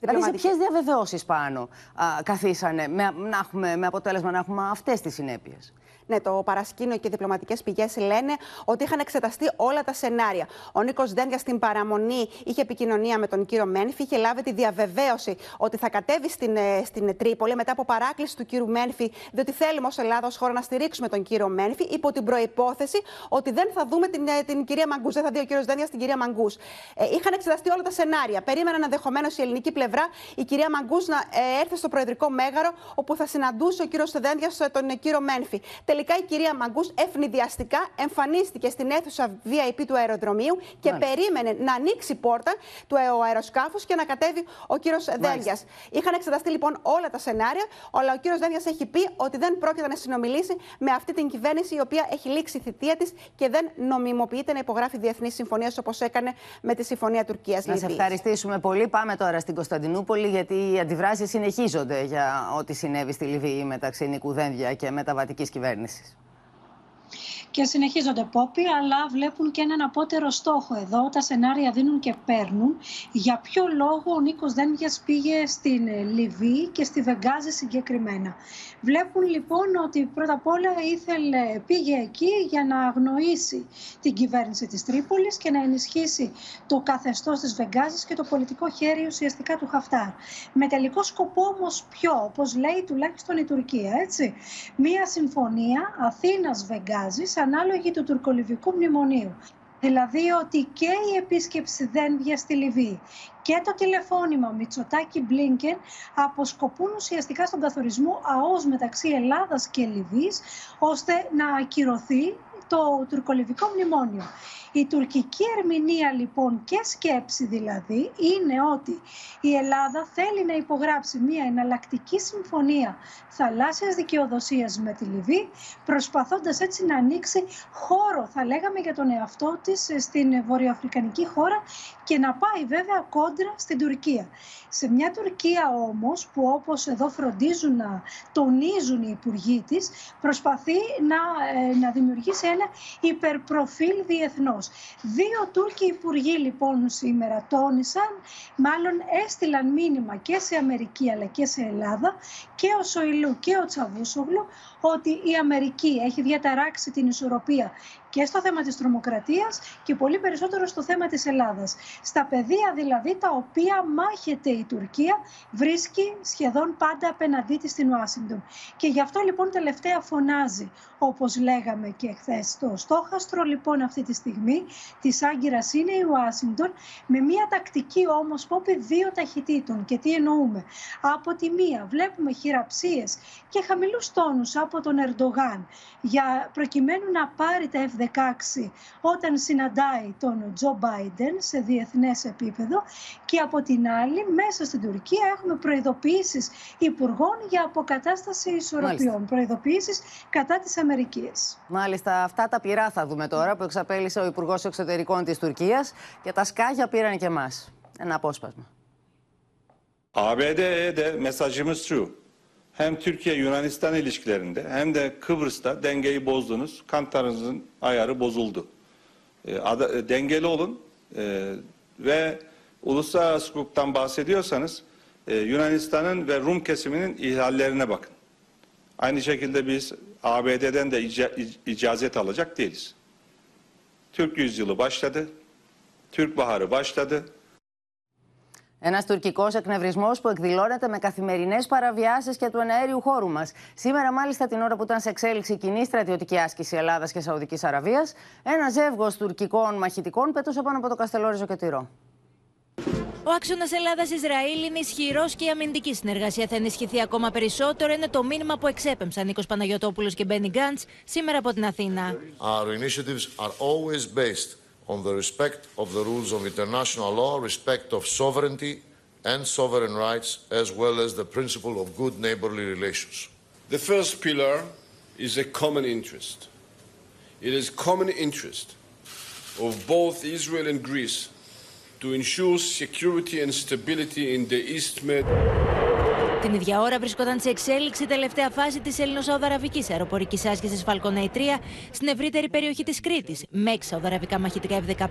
[SPEAKER 2] Δηλαδή, σε ποιες διαβεβαιώσεις πάνω α, καθίσανε με, να έχουμε, με αποτέλεσμα να έχουμε αυτές τις συνέπειες;
[SPEAKER 14] Ναι, το παρασκήνιο και οι διπλωματικές πηγές λένε ότι είχαν εξεταστεί όλα τα σενάρια. Ο Νίκος Δένδια στην παραμονή είχε επικοινωνία με τον κύριο Μένφη, είχε λάβει τη διαβεβαίωση ότι θα κατέβει στην, ε, στην Τρίπολη μετά από παράκληση του κύριου Μένφη, διότι θέλουμε ως Ελλάδα, ως χώρα να στηρίξουμε τον κύριο Μένφη, υπό την προπόθεση ότι δεν θα δούμε την, ε, την κυρία Μαγκούς. Δεν θα δει ο κύριος Δένδια την κυρία Μαγκούς. Ε, είχαν εξεταστεί όλα τα σενάρια. Περίμεναν ενδεχομένως η ελληνική πλευρά η κυρία Μαγκούς να ε, έρθει στο Προεδρικό Μέγαρο, όπου θα συναντούσε ο κύριος Δένδιας τον κύριο Μένφη. Τελικά η κυρία Μαγκούς ευνηδιαστικά εμφανίστηκε στην αίθουσα VIP του αεροδρομίου και περίμενε να ανοίξει πόρτα του αεροσκάφους και να κατέβει ο κύριος Δένδιας. Είχαν εξεταστεί λοιπόν όλα τα σενάρια, αλλά ο κύριος Δένδιας έχει πει ότι δεν πρόκειται να συνομιλήσει με αυτή την κυβέρνηση η οποία έχει λήξει η θητεία της και δεν νομιμοποιείται να υπογράφει διεθνείς συμφωνίες όπως έκανε με τη Συμφωνία Τουρκίας.
[SPEAKER 2] Να σε ευχαριστήσουμε πολύ. Πάμε τώρα στην Κωνσταντινούπολη, γιατί οι αντιδράσεις συνεχίζονται για ό,τι συνέβη στη Λιβύη μεταξύ Νικού Δένδια και μεταβατικής κυβέρνησης meses.
[SPEAKER 19] Και συνεχίζονται πόποι, αλλά βλέπουν και έναν απότερο στόχο εδώ. Τα σενάρια δίνουν και παίρνουν. Για ποιο λόγο ο Νίκος Δένδιας πήγε στην Λιβύη και στη Βεγγάζη συγκεκριμένα; Βλέπουν λοιπόν ότι πρώτα απ' όλα ήθελε, πήγε εκεί για να αγνοήσει την κυβέρνηση της Τρίπολης και να ενισχύσει το καθεστώς της Βεγγάζης και το πολιτικό χέρι ουσιαστικά του Χαφτάρ. Με τελικό σκοπό όμως ποιο, όπως λέει τουλάχιστον η Τουρκία, έτσι. Μία συμφωνία Αθήνας-Βεγγάζης ανάλογη του τουρκολιβικού μνημονίου. Δηλαδή ότι και η επίσκεψη Δένδια στη Λιβύη και το τηλεφώνημα Μητσοτάκη Μπλίνκεν αποσκοπούν ουσιαστικά στον καθορισμό ΑΟΣ μεταξύ Ελλάδας και Λιβύης ώστε να ακυρωθεί το τουρκολιβικό μνημόνιο. Η τουρκική ερμηνεία λοιπόν και σκέψη δηλαδή είναι ότι η Ελλάδα θέλει να υπογράψει μια εναλλακτική συμφωνία θαλάσσιας δικαιοδοσίας με τη Λιβύη προσπαθώντας έτσι να ανοίξει χώρο θα λέγαμε για τον εαυτό της στην βορειοαφρικανική χώρα και να πάει βέβαια κόντρα στην Τουρκία. Σε μια Τουρκία όμως που όπως εδώ φροντίζουν να τονίζουν οι υπουργοί της προσπαθεί να, ε, να δημιουργήσει ένα υπερπροφίλ διεθνώς. Δύο Τούρκοι υπουργοί λοιπόν σήμερα τόνισαν, μάλλον έστειλαν μήνυμα και σε Αμερική αλλά και σε Ελλάδα και ο Σοηλού και ο Τσαβούσογλου ότι η Αμερική έχει διαταράξει την ισορροπία και στο θέμα της τρομοκρατίας και πολύ περισσότερο στο θέμα της Ελλάδας. Στα πεδία δηλαδή τα οποία μάχεται η Τουρκία βρίσκει σχεδόν πάντα απέναντί της στην Ουάσιγκτον. Και γι' αυτό λοιπόν τελευταία φωνάζει, όπως λέγαμε και χθες το στόχαστρο λοιπόν αυτή τη στιγμή της Άγκυρας είναι η Ουάσιγκτον με μια τακτική όμως πόπη δύο ταχυτήτων. Και τι εννοούμε; Από τη μία βλέπουμε χειραψίες και χαμηλούς τόνους από τον Ερντογάν για προκειμένου να πάρει τα F-16 όταν συναντάει τον Τζο Μπάιντεν σε διεθνές επίπεδο και από την άλλη μέσα στην Τουρκία έχουμε προειδοποιήσεις υπουργών για αποκατάσταση ισορροπιών, προειδοποιήσεις κατά της Αμερικής.
[SPEAKER 2] Μάλιστα, αυτά τα πειρά θα δούμε τώρα που εξαπέλυσε ο Υπουργός Εξωτερικών της Τουρκίας και τα σκάγια πήραν και εμάς. Ένα απόσπασμα.
[SPEAKER 20] ABD'ye mesajımız şu. Hem Türkiye-Yunanistan ilişkilerinde hem de Kıbrıs'ta dengeyi bozdunuz. Kantarınızın ayarı bozuldu. E, ada, e, dengeli olun e, ve uluslararası hukuktan bahsediyorsanız e, Yunanistan'ın ve Rum kesiminin ihlallerine bakın. Aynı şekilde biz ABD'den de ica, icazet alacak değiliz. Türk yüzyılı başladı. Türk Baharı başladı.
[SPEAKER 2] Ένας τουρκικός εκνευρισμός που εκδηλώνεται με καθημερινές παραβιάσεις και του εναέριου χώρου μας. Σήμερα, μάλιστα, την ώρα που ήταν σε εξέλιξη η κοινή στρατιωτική άσκηση Ελλάδας και Σαουδικής Αραβίας, ένας ζεύγος τουρκικών μαχητικών πετούσε πάνω από το Καστελόριζο και Τυρό.
[SPEAKER 21] Ο άξονας Ελλάδα-Ισραήλ είναι ισχυρός και η αμυντική συνεργασία θα ενισχυθεί ακόμα περισσότερο. Είναι το μήνυμα που εξέπεμψαν Νίκος Παναγιοτόπουλος και Μπένι Γκάντς σήμερα από την Αθήνα.
[SPEAKER 22] Our initiatives are always based on the respect of the rules of international law, respect of sovereignty and sovereign rights, as well as the principle of good neighborly relations.
[SPEAKER 23] The first pillar is a common interest. It is common interest of both Israel and Greece to ensure security and stability in the East Med.
[SPEAKER 21] Την ίδια ώρα βρισκόταν σε εξέλιξη η τελευταία φάση της Ελληνοσαουδαραβικής αεροπορικής άσκησης Φαλκονέη 3 στην ευρύτερη περιοχή της Κρήτης, με έξι σαουδαραβικά μαχητικά F-15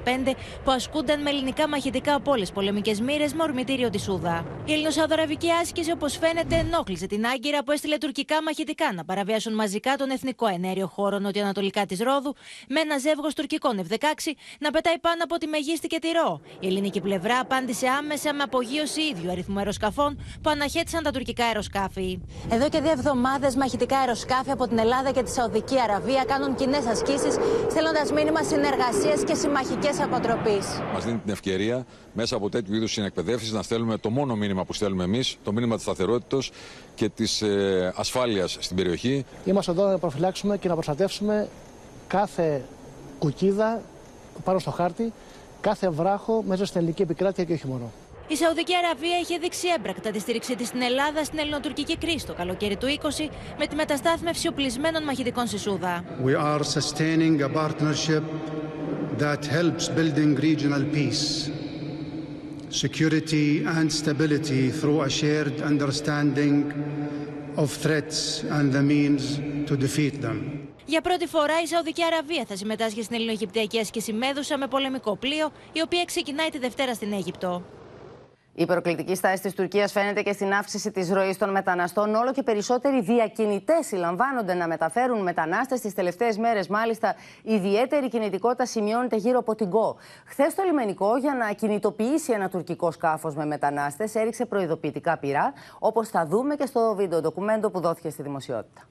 [SPEAKER 21] που ασκούνταν με ελληνικά μαχητικά από όλες πολεμικές μοίρες με ορμητήριο της Σούδα. Η Ελληνοσαουδαραβική άσκηση, όπως φαίνεται, ενόχλησε την Άγκυρα που έστειλε τουρκικά μαχητικά να παραβιάσουν μαζικά τον εθνικό ενέργειο χώρο νοτιοανατολικά της Ρόδου, με ένα ζεύγος τουρκικών F-16 να πετάει πάνω από τη μεγίστη και τη Ρο. Η ελληνική πλευρά απάντησε άμεσα με απογείωση ίδιου αριθμού αεροσκαφών που αναχέτησαν τα τουρκικά αεροσκάφη. Εδώ και δύο εβδομάδες μαχητικά αεροσκάφη από την Ελλάδα και τη Σαουδική Αραβία κάνουν κοινές ασκήσεις, στέλνοντας μήνυμα συνεργασία και συμμαχικές αποτροπής.
[SPEAKER 24] Μας δίνει την ευκαιρία μέσα από τέτοιου είδους συνεκπαιδεύσεις να στέλνουμε το μόνο μήνυμα που στέλνουμε εμείς, το μήνυμα της σταθερότητα και της ε, ασφάλειας στην περιοχή.
[SPEAKER 25] Είμαστε εδώ να προφυλάξουμε και να προστατεύσουμε κάθε κουκίδα πάνω στο χάρτη, κάθε βράχο μέσα στην ελληνική επικράτεια και όχι μόνο.
[SPEAKER 21] Η Σαουδική Αραβία είχε δείξει έμπρακτα τη στήριξή της στην Ελλάδα στην ελληνοτουρκική κρίση το καλοκαίρι του 20 με τη μεταστάθμευση οπλισμένων μαχητικών στη Σούδα.
[SPEAKER 26] We are sustaining a partnership that helps building regional peace, security and stability through a shared understanding of threats and the means to defeat them.
[SPEAKER 21] Για πρώτη φορά η Σαουδική Αραβία θα συμμετάσχει στην ελληνογυπτιακή άσκηση Μέδουσα με πολεμικό πλοίο, η οποία ξεκινάει τη Δευτέρα στην Αίγυπτο.
[SPEAKER 2] Η προκλητική στάση της Τουρκίας φαίνεται και στην αύξηση της ροής των μεταναστών. Όλο και περισσότεροι διακινητές συλλαμβάνονται να μεταφέρουν μετανάστες. Τι τελευταίες μέρες, μάλιστα, ιδιαίτερη κινητικότητα σημειώνεται γύρω από την ΚΟ. Χθες το λιμενικό, για να κινητοποιήσει ένα τουρκικό σκάφος με μετανάστες, έριξε προειδοποιητικά πυρά, όπως θα δούμε και στο βίντεο ντοκουμέντο που δόθηκε στη δημοσιότητα.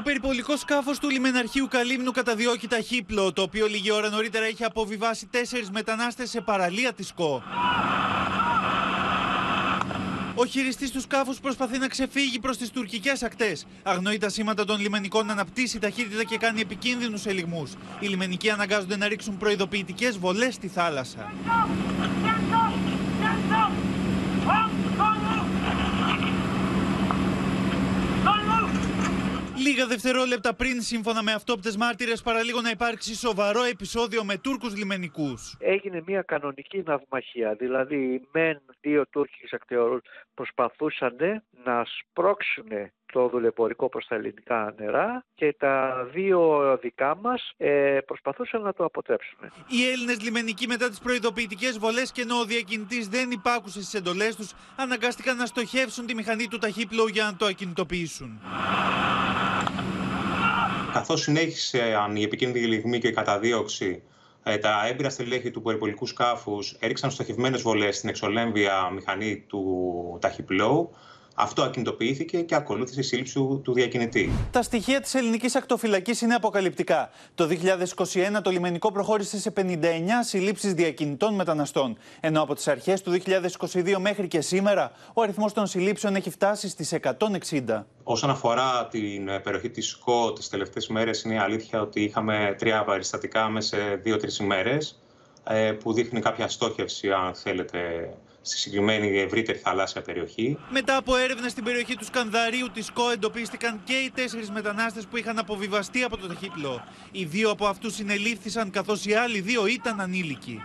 [SPEAKER 11] Το περιπολικό σκάφος του λιμεναρχείου Καλύμνου καταδιώκει ταχύπλο, το οποίο λίγη ώρα νωρίτερα είχε αποβιβάσει τέσσερις μετανάστες σε παραλία της ΚΟ. Ο χειριστής του σκάφους προσπαθεί να ξεφύγει προς τις τουρκικές ακτές. Αγνοεί τα σήματα των λιμενικών να αναπτύσσει ταχύτητα και κάνει επικίνδυνους ελιγμούς. Οι λιμενικοί αναγκάζονται να ρίξουν προειδοποιητικές βολές στη θάλασσα. Λίγα δευτερόλεπτα πριν, σύμφωνα με αυτόπτες μάρτυρες, παραλίγο να υπάρξει σοβαρό επεισόδιο με Τούρκους λιμενικούς.
[SPEAKER 27] Έγινε μια κανονική ναυμαχία. Δηλαδή, οι μεν δύο Τούρκοι ακτιορούς προσπαθούσαν να σπρώξουν το δουλεμπορικό προς τα ελληνικά νερά και τα δύο δικά μας ε, προσπαθούσαν να το αποτρέψουν.
[SPEAKER 11] Οι Έλληνες λιμενικοί μετά τις προειδοποιητικές βολές και ενώ ο διακινητής δεν υπάκουσε στις εντολές τους αναγκάστηκαν να στοχεύσουν τη μηχανή του ταχύπλου για να το ακινητοποιήσουν.
[SPEAKER 28] Καθώς συνέχισε η επικίνδυνη λιγμή και η καταδίωξη ε, τα έμπειρα στελέχη του περιπολικού σκάφους έριξαν στοχευμένες βολές στην εξολέμβια μηχανή του ταχυπλώου. Αυτό ακινητοποιήθηκε και ακολούθησε η σύλληψη του διακινητή.
[SPEAKER 11] Τα στοιχεία της ελληνικής ακτοφυλακής είναι αποκαλυπτικά. Το 2021 το λιμενικό προχώρησε σε 59 συλλήψεις διακινητών μεταναστών. Ενώ από τις αρχές του 2022 μέχρι και σήμερα ο αριθμός των συλλήψεων έχει φτάσει στις 160.
[SPEAKER 28] Όσον αφορά την περιοχή της ΣΚΟ, τις τελευταίες μέρες είναι η αλήθεια ότι είχαμε τρία περιστατικά μέσα σε δύο-τρεις ημέρες ε, που δείχνει κάποια στόχευση, αν θέλετε, στη συγκεκριμένη ευρύτερη θαλάσσια περιοχή.
[SPEAKER 11] Μετά από έρευνες στην περιοχή του Σκανδαρίου της ΚΟ, εντοπίστηκαν και οι τέσσερις μετανάστες που είχαν αποβιβαστεί από το ταχύπλο. Οι δύο από αυτούς συνελήφθησαν, καθώς οι άλλοι δύο ήταν ανήλικοι.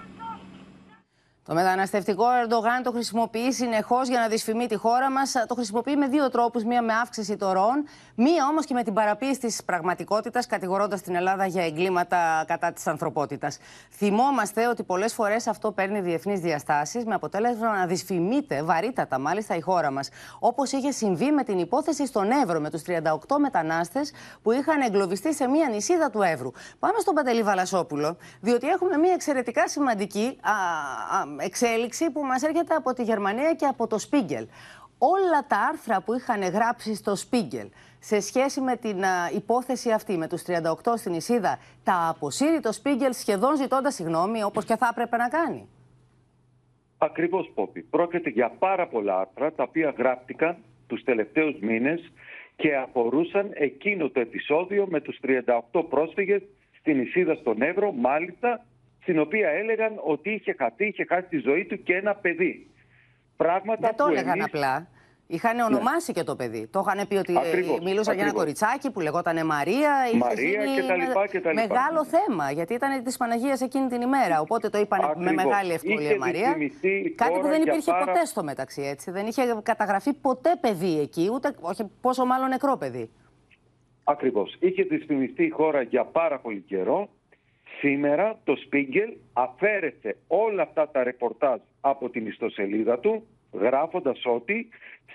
[SPEAKER 2] Το μεταναστευτικό Ερντογάν το χρησιμοποιεί συνεχώς για να δυσφημεί τη χώρα μας. Το χρησιμοποιεί με δύο τρόπους. Μία με αύξηση των ροών, μία όμως και με την παραποίηση της πραγματικότητας, κατηγορώντας την Ελλάδα για εγκλήματα κατά της ανθρωπότητας. Θυμόμαστε ότι πολλές φορές αυτό παίρνει διεθνείς διαστάσεις, με αποτέλεσμα να δυσφημείται βαρύτατα μάλιστα η χώρα μας. Όπως είχε συμβεί με την υπόθεση στον Εύρο, με τους 38 μετανάστες που είχαν εγκλωβιστεί σε μία νησίδα του Εύρου. Πάμε στον Παντελή Βαλασόπουλο, διότι έχουμε μία εξαιρετικά σημαντική α, α, εξέλιξη που μας έρχεται από τη Γερμανία και από το Σπίγκελ. Όλα τα άρθρα που είχαν γράψει στο Σπίγκελ σε σχέση με την υπόθεση αυτή, με τους 38 στην Ισίδα, τα αποσύρει το Σπίγκελ σχεδόν ζητώντας συγγνώμη, όπως και θα έπρεπε να κάνει.
[SPEAKER 29] Ακριβώς, Πόπη. Πρόκειται για πάρα πολλά άρθρα, τα οποία γράφτηκαν τους τελευταίους μήνες και αφορούσαν εκείνο το επεισόδιο με τους 38 πρόσφυγες στην Ισίδα στον Εύρο, μάλιστα στην οποία έλεγαν ότι είχε χαθεί, είχε χάσει τη ζωή του και ένα παιδί.
[SPEAKER 2] Πράγματα Δεν το έλεγαν απλά. Είχαν ονομάσει και το παιδί. Το είχαν πει ότι ε,
[SPEAKER 29] Ακριβώς,
[SPEAKER 2] μιλούσαν για ένα
[SPEAKER 29] ακριβώς.
[SPEAKER 2] κοριτσάκι που λεγόταν Μαρία. Είχε
[SPEAKER 29] Μαρία
[SPEAKER 2] γίνει
[SPEAKER 29] και τα λοιπά και τα λοιπά.
[SPEAKER 2] Μεγάλο θέμα, γιατί ήταν της Παναγίας εκείνη την ημέρα. Οπότε το είπαν με
[SPEAKER 29] Ακριβώς.
[SPEAKER 2] μεγάλη ευκολία
[SPEAKER 29] Είχε
[SPEAKER 2] Μαρία.
[SPEAKER 29] δυσφημιστεί η
[SPEAKER 2] Κάτι που
[SPEAKER 29] χώρα
[SPEAKER 2] δεν
[SPEAKER 29] για
[SPEAKER 2] υπήρχε
[SPEAKER 29] πάρα-
[SPEAKER 2] ποτέ στο μεταξύ, έτσι. Δεν είχε καταγραφεί ποτέ παιδί εκεί, ούτε όχι, πόσο μάλλον νεκρό παιδί.
[SPEAKER 29] Ακριβώς. Είχε δυσφημιστεί η χώρα για πάρα πολύ καιρό. Σήμερα το Spiegel αφαίρεσε όλα αυτά τα ρεπορτάζ από την ιστοσελίδα του, γράφοντας ότι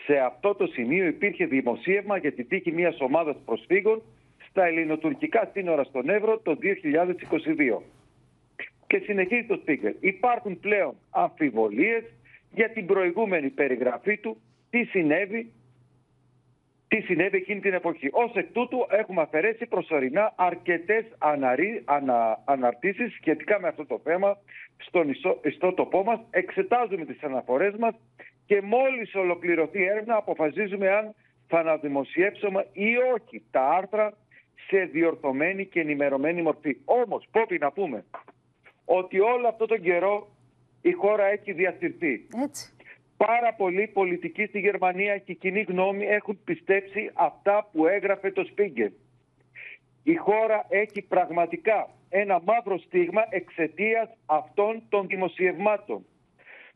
[SPEAKER 29] σε αυτό το σημείο υπήρχε δημοσίευμα για την τύχη μιας ομάδας προσφύγων στα ελληνοτουρκικά σύνορα στον Εύρο το 2022. Και συνεχίζει το Spiegel. Υπάρχουν πλέον αμφιβολίες για την προηγούμενη περιγραφή του, τι συνέβη τι συνέβη εκείνη την εποχή. Ω εκ τούτου έχουμε αφαιρέσει προσωρινά αρκετές ανα, αναρτήσεις σχετικά με αυτό το θέμα στον ιστό- ιστότοπό μας. Εξετάζουμε τις αναφορές μας και μόλις ολοκληρωθεί η έρευνα αποφασίζουμε αν θα αναδημοσιεύσουμε ή όχι τα άρθρα σε διορθωμένη και ενημερωμένη μορφή. Όμως, πρέπει να πούμε ότι όλο αυτό τον καιρό η χώρα έχει διασυρθεί.
[SPEAKER 2] Έτσι.
[SPEAKER 29] Πάρα πολλοί πολιτικοί στη Γερμανία και η κοινή γνώμη έχουν πιστέψει αυτά που έγραφε το Spiegel. Η χώρα έχει πραγματικά ένα μαύρο στίγμα εξαιτίας αυτών των δημοσιευμάτων.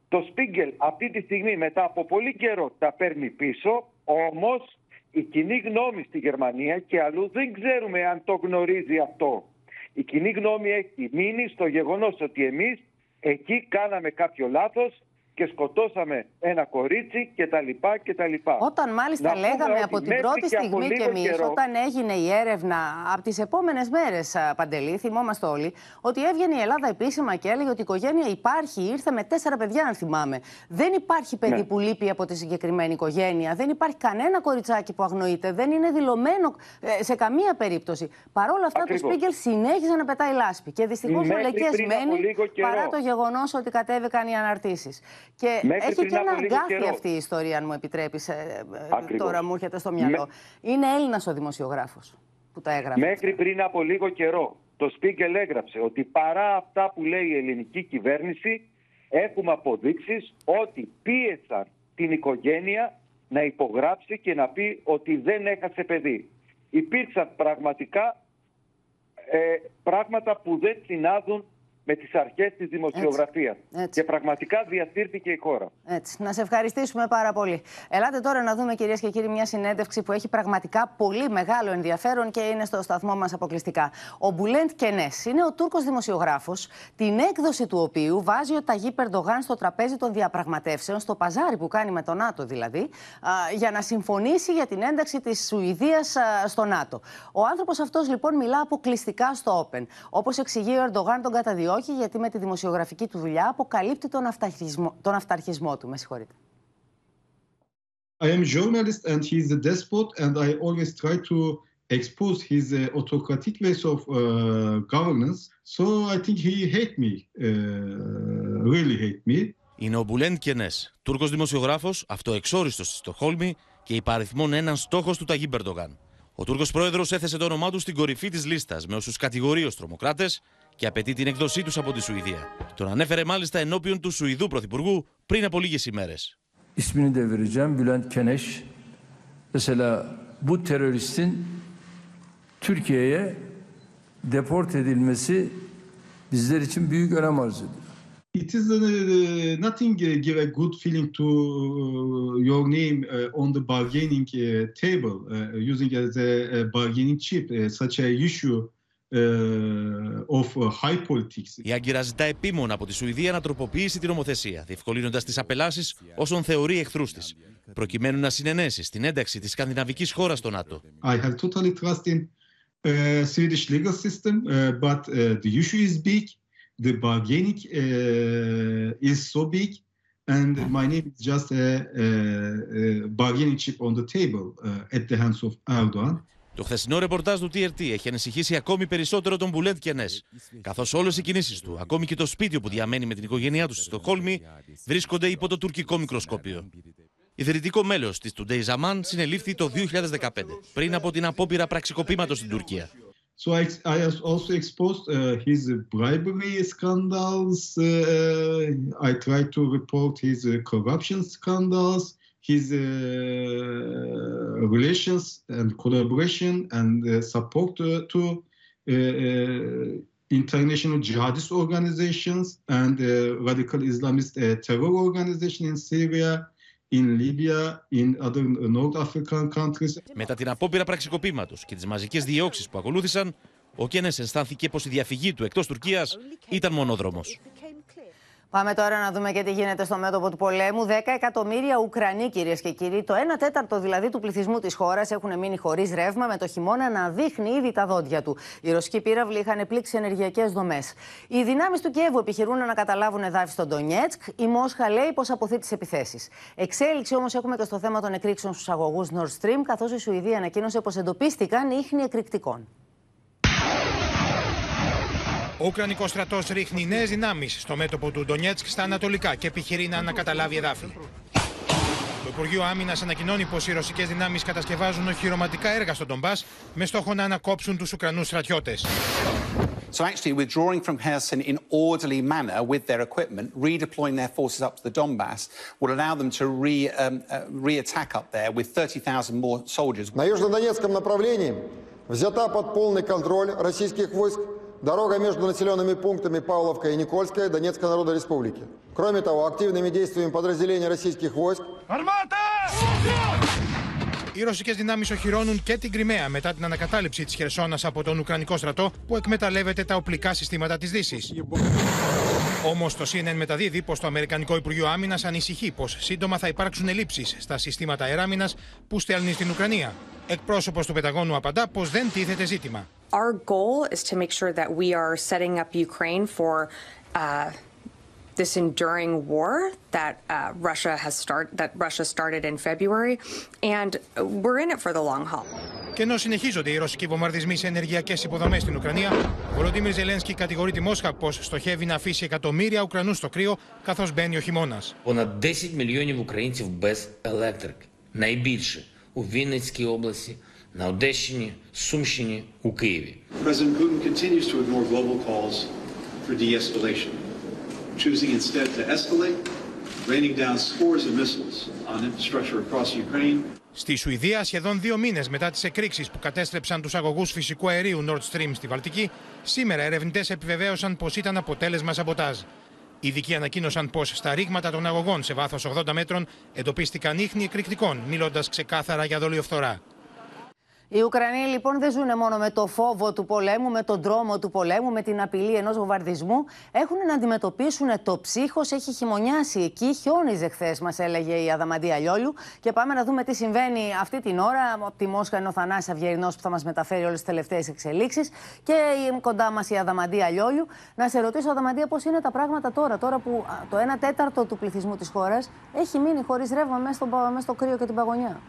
[SPEAKER 29] Το Spiegel αυτή τη στιγμή μετά από πολύ καιρό τα παίρνει πίσω, όμως η κοινή γνώμη στη Γερμανία και αλλού δεν ξέρουμε αν το γνωρίζει αυτό. Η κοινή γνώμη έχει μείνει στο γεγονός ότι εμείς εκεί κάναμε κάποιο λάθος και σκοτώσαμε ένα κορίτσι κτλ. κτλ.
[SPEAKER 2] Όταν μάλιστα
[SPEAKER 29] Να πούμε
[SPEAKER 2] λέγαμε
[SPEAKER 29] ότι
[SPEAKER 2] από την
[SPEAKER 29] μέχρι
[SPEAKER 2] πρώτη
[SPEAKER 29] και από
[SPEAKER 2] στιγμή και
[SPEAKER 29] λίγο
[SPEAKER 2] εμείς,
[SPEAKER 29] καιρό-
[SPEAKER 2] όταν έγινε η έρευνα από τις επόμενες μέρες, Παντελή, θυμόμαστε όλοι, ότι έβγαινε η Ελλάδα επίσημα και έλεγε ότι η οικογένεια υπάρχει, ήρθε με τέσσερα παιδιά, αν θυμάμαι. Δεν υπάρχει παιδί
[SPEAKER 29] Ναι.
[SPEAKER 2] που λείπει από τη συγκεκριμένη οικογένεια, δεν υπάρχει κανένα κοριτσάκι που αγνοείται, δεν είναι δηλωμένο ε, σε καμία περίπτωση. Παρ' όλα αυτά,
[SPEAKER 29] Ακριβώς.
[SPEAKER 2] το Σπίγκελ συνέχιζε να πετάει λάσπη. Και δυστυχώς ο
[SPEAKER 29] Μέχρι
[SPEAKER 2] Λεκές
[SPEAKER 29] πριν από
[SPEAKER 2] μένει
[SPEAKER 29] λίγο καιρό.
[SPEAKER 2] παρά το γεγονός ότι κατέβηκαν οι αναρτήσεις. Και
[SPEAKER 29] Μέχρι
[SPEAKER 2] έχει
[SPEAKER 29] πριν
[SPEAKER 2] και ένα
[SPEAKER 29] από λίγο
[SPEAKER 2] αγκάθι
[SPEAKER 29] καιρό.
[SPEAKER 2] αυτή η ιστορία, αν μου επιτρέπεις.
[SPEAKER 29] Ακριβώς.
[SPEAKER 2] Τώρα μου έρχεται στο μυαλό. Είναι Έλληνας ο δημοσιογράφος που τα έγραφε.
[SPEAKER 29] Μέχρι πριν από λίγο καιρό το Spiegel έγραψε ότι παρά αυτά που λέει η ελληνική κυβέρνηση έχουμε αποδείξεις ότι πίεσαν την οικογένεια να υπογράψει και να πει ότι δεν έχασε παιδί. Υπήρξαν πραγματικά ε, πράγματα που δεν συνάδουν με τις αρχές της δημοσιογραφίας.
[SPEAKER 2] Έτσι.
[SPEAKER 29] Και πραγματικά διασύρθηκε η χώρα.
[SPEAKER 2] Έτσι. Να σε ευχαριστήσουμε πάρα πολύ. Ελάτε τώρα να δούμε, κυρίες και κύριοι, μια συνέντευξη που έχει πραγματικά πολύ μεγάλο ενδιαφέρον και είναι στο σταθμό μας αποκλειστικά. Ο Μπουλέντ Κενές είναι ο Τούρκος δημοσιογράφος, την έκδοση του οποίου βάζει ο Ταγί Περντογάν στο τραπέζι των διαπραγματεύσεων, στο παζάρι που κάνει με το ΝΑΤΟ δηλαδή, α, για να συμφωνήσει για την ένταξη της Σουηδίας στο ΝΑΤΟ. Ο άνθρωπος αυτός λοιπόν μιλά αποκλειστικά στο Open. Όπως εξηγεί ο Ερντογάν τον καταδιώκει, γιατί με τη δημοσιογραφική του δουλειά αποκαλύπτει τον αυταρχισμό, τον αυταρχισμό του. Με συγχωρείτε.
[SPEAKER 30] I am a journalist and he's a despot, and I always try to expose his uh, autocratic ways of uh, governance. So I think he hate me, uh, really hate me.
[SPEAKER 31] Είναι ο Μπουλέντ Κενέ, Τούρκος δημοσιογράφος, αυτοεξόριστος στη Στοχόλμη και υπαριθμόν έναν στόχος του Ταγί Μπερντογάν. Ο Τούρκος πρόεδρος έθεσε το όνομά του στην κορυφή της λίστας με όσους κατηγορεί ως τρομοκράτες και απαιτεί την εκδοσή του από τη Σουηδία. Τον ανέφερε μάλιστα ενώπιον του Σουηδού Πρωθυπουργού πριν από λίγε ημέρε.
[SPEAKER 32] İsmini de vereceğim Bülent Keneş. Mesela bu teröristin Türkiye'ye deport edilmesi bizler için büyük önem arz ediyor.
[SPEAKER 30] It is uh, nothing uh, give a good feeling to uh, your name uh, on the bargaining uh, table uh, using as a, a bargaining chip uh, such a issue uh, of uh, high politics.
[SPEAKER 31] Η Άγκυρα ζητά επίμονα από τη Σουηδία να τροποποιήσει την νομοθεσία, διευκολύνοντα τι απελάσει όσων θεωρεί εχθρού τη, προκειμένου να συνενέσει στην ένταξη τη σκανδιναβική χώρα στο ΝΑΤΟ.
[SPEAKER 30] I have totally trust in uh, Swedish legal system, uh, but uh, the issue is big. The bargaining uh, is so big, and my name is just a, a, a bargaining chip on the table uh, at the hands of Erdogan.
[SPEAKER 31] Το χθεσινό ρεπορτάζ του TRT έχει ανησυχήσει ακόμη περισσότερο τον Μπουλέντ Κενέ, καθώς όλες οι κινήσεις του, ακόμη και το σπίτι όπου διαμένει με την οικογένειά τους στη Στοκχόλμη, βρίσκονται υπό το τουρκικό μικροσκόπιο. Ιδρυτικό μέλος της Today Zaman συνελήφθη το 2015, πριν από την απόπειρα πραξικοπήματος στην Τουρκία.
[SPEAKER 30] So I, I also exposed uh, his bribery scandals. Uh, I tried to report his uh, corruption scandals, his uh, relations and collaboration and uh, support to, to uh, uh, international jihadist organizations and uh, radical Islamist uh, terror organization in Syria, in Libya, in other North African countries.
[SPEAKER 31] Μετά την απόπειρα πραξικοπήματος και τις μαζικές διώξεις που ακολούθησαν, ο Κένες αισθάνθηκε πως η διαφυγή του εκτός Τουρκίας ήταν μονόδρομος.
[SPEAKER 2] Πάμε τώρα να δούμε και τι γίνεται στο μέτωπο του πολέμου. 10 εκατομμύρια Ουκρανοί, κυρίες και κύριοι, το 1 τέταρτο δηλαδή του πληθυσμού της χώρας, έχουν μείνει χωρίς ρεύμα, με το χειμώνα να δείχνει ήδη τα δόντια του. Οι ρωσικοί πύραυλοι είχαν πλήξει ενεργειακές δομές. Οι δυνάμεις του Κιέβου επιχειρούν να καταλάβουν εδάφη στο Ντονιέτσκ. Η Μόσχα λέει πως αποθεί τις επιθέσεις. Εξέλιξη όμως έχουμε και στο θέμα των εκρήξεων στους αγωγούς Nord Stream, καθώς η Σουηδία ανακοίνωσε πως εντοπίστηκαν ίχνη εκρηκτικών.
[SPEAKER 33] Ο Ουκρανικό στρατό ρίχνει νέε δυνάμει στο μέτωπο του Ντονιέτσκ στα ανατολικά και επιχειρεί να ανακαταλάβει εδάφη. Το Υπουργείο Άμυνα ανακοινώνει πω οι ρωσικέ δυνάμει κατασκευάζουν οχυρωματικά έργα στον Ντομπά με στόχο να ανακόψουν του Ουκρανού στρατιώτε.
[SPEAKER 34] So actually withdrawing from Kherson in orderly manner with their equipment, redeploying their forces up to the Donbass, will allow them to re, um, uh, re-attack up there with 30,000 more soldiers.
[SPEAKER 35] На южнодонецком направлении взята под полный контроль российских войск дорога между населенными пунктами Павловка и Никольская Донецкой Народной Республики. Кроме того, активными действиями подразделений российских войск
[SPEAKER 33] Οι ρωσικέ δυνάμει οχυρώνουν και την Κρυμαία μετά την ανακατάληψη τη Χερσόνα από τον Ουκρανικό στρατό που εκμεταλλεύεται τα οπλικά συστήματα τη Δύση. Όμω το CNN μεταδίδει πω το Αμερικανικό Υπουργείο Άμυνα ανησυχεί πω σύντομα θα υπάρξουν ελλείψει στα συστήματα αεράμινα που στέλνει στην Ουκρανία. Εκπρόσωπο του Πενταγώνου απαντά πω δεν τίθεται ζήτημα.
[SPEAKER 36] Our goal is to make sure that we are setting up Ukraine for uh, this enduring war that uh, Russia has start that Russia started in February, and we're in it for the long haul.
[SPEAKER 33] Και ενώ συνεχίζονται οι ρωσικοί βομβαρδισμοί σε ενεργειακέ υποδομέ στην Ουκρανία, ο Βολοντίμιρ Ζελένσκι κατηγορεί τη Μόσχα πω στοχεύει να αφήσει εκατομμύρια Ουκρανού στο κρύο καθώ μπαίνει ο χειμώνα.
[SPEAKER 37] Понад 10 мільйонів українців без електрики. Найбільше у Вінницькій області, на Одещині, Сумщині, у Києві.
[SPEAKER 38] President Putin continues to ignore global calls for de-escalation, choosing instead to escalate, raining down scores of missiles on infrastructure across Ukraine.
[SPEAKER 33] Στη Σουηδία, σχεδόν δύο μήνε μετά τι εκρήξει που κατέστρεψαν του αγωγού φυσικού αερίου Nord Stream στη Βαλτική, σήμερα ερευνητέ επιβεβαίωσαν πω ήταν αποτέλεσμα σαμποτάζ. Οι ειδικοί ανακοίνωσαν πω στα ρήγματα των αγωγών σε βάθο 80 μέτρων εντοπίστηκαν ίχνη εκρηκτικών, μιλώντα ξεκάθαρα για δολιοφθορά.
[SPEAKER 2] Οι Ουκρανοί λοιπόν δεν ζουν μόνο με το φόβο του πολέμου, με τον τρόμο του πολέμου, με την απειλή ενός βομβαρδισμού. Έχουν να αντιμετωπίσουν το ψύχος. Έχει χειμωνιάσει εκεί. Χιόνιζε χθες, μας έλεγε η Αδαμαντία Λιόλιου. Και πάμε να δούμε τι συμβαίνει αυτή την ώρα. Από τη Μόσχα είναι ο Θανάσης Αυγερινός που θα μας μεταφέρει όλες τις τελευταίες εξελίξεις. Και κοντά μας η Αδαμαντία Λιόλιου. Να σε ρωτήσω, Αδαμαντία, πώς είναι τα πράγματα τώρα, τώρα που το 1 τέταρτο του πληθυσμού της χώρας έχει μείνει χωρίς ρεύμα μέσα στο, μέσα στο κρύο και την παγωνιά;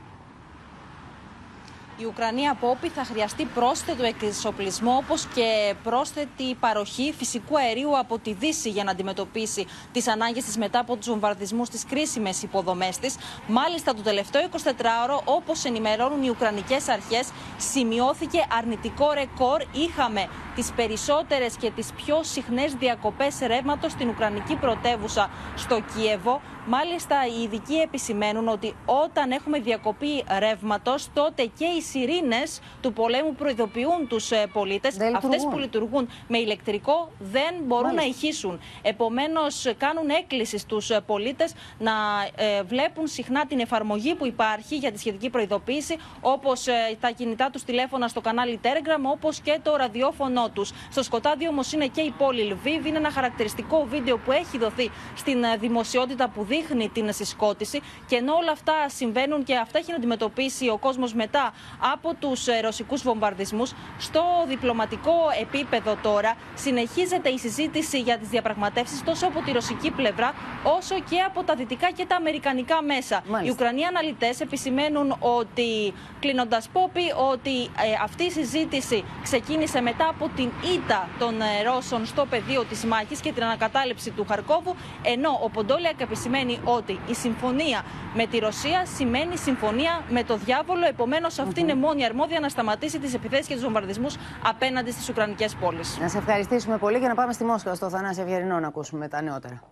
[SPEAKER 39] Η Ουκρανία από όπι θα χρειαστεί πρόσθετο εξοπλισμό όπως και πρόσθετη παροχή φυσικού αερίου από τη Δύση για να αντιμετωπίσει τις ανάγκες της μετά από τους βομβαρδισμούς στις κρίσιμες υποδομές της. Μάλιστα το τελευταίο 24ωρο όπως ενημερώνουν οι Ουκρανικές αρχές σημειώθηκε αρνητικό ρεκόρ. Είχαμε τις περισσότερες και τις πιο συχνές διακοπές ρεύματος στην Ουκρανική πρωτεύουσα στο Κίεβο. Μάλιστα, οι ειδικοί επισημαίνουν ότι όταν έχουμε διακοπή ρεύματος, τότε και οι σιρήνες του πολέμου προειδοποιούν τους πολίτες. Αυτές που λειτουργούν με ηλεκτρικό δεν μπορούν Μάλιστα. να ηχήσουν. Επομένως, κάνουν έκκληση στους πολίτες να ε, βλέπουν συχνά την εφαρμογή που υπάρχει για τη σχετική προειδοποίηση, όπως ε, τα κινητά τους τηλέφωνα στο κανάλι Telegram, όπως και το ραδιόφωνο τους. Στο σκοτάδι όμως είναι και η πόλη Λβίβ. Είναι ένα χαρακτηριστικό βίντεο που έχει δοθεί στην δημοσιότητα που δείχνει την συσκότηση. Και ενώ όλα αυτά συμβαίνουν και αυτά έχει να αντιμετωπίσει ο κόσμος μετά από τους ρωσικούς βομβαρδισμούς, στο διπλωματικό επίπεδο τώρα συνεχίζεται η συζήτηση για τις διαπραγματεύσεις τόσο από τη ρωσική πλευρά όσο και από τα δυτικά και τα αμερικανικά μέσα. Μάλιστα. Οι Ουκρανοί αναλυτές επισημαίνουν ότι, κλείνοντας Πόπη, ότι ε, αυτή η συζήτηση ξεκίνησε μετά από την ήττα των ε, Ρώσων στο πεδίο της μάχης και την ανακατάληψη του Χαρκόβου, ενώ ο Ποντόλιακ επισημαίνει ότι η συμφωνία με τη Ρωσία σημαίνει συμφωνία με το διάβολο. Επομένως, αυτή είναι μόνη αρμόδια να σταματήσει τις επιθέσεις και τους βομβαρδισμούς απέναντι στις Ουκρανικές πόλεις.
[SPEAKER 2] Να σε ευχαριστήσουμε πολύ και να πάμε στη Μόσχα, στο Θανάση Ευγερινό, να ακούσουμε τα νεότερα.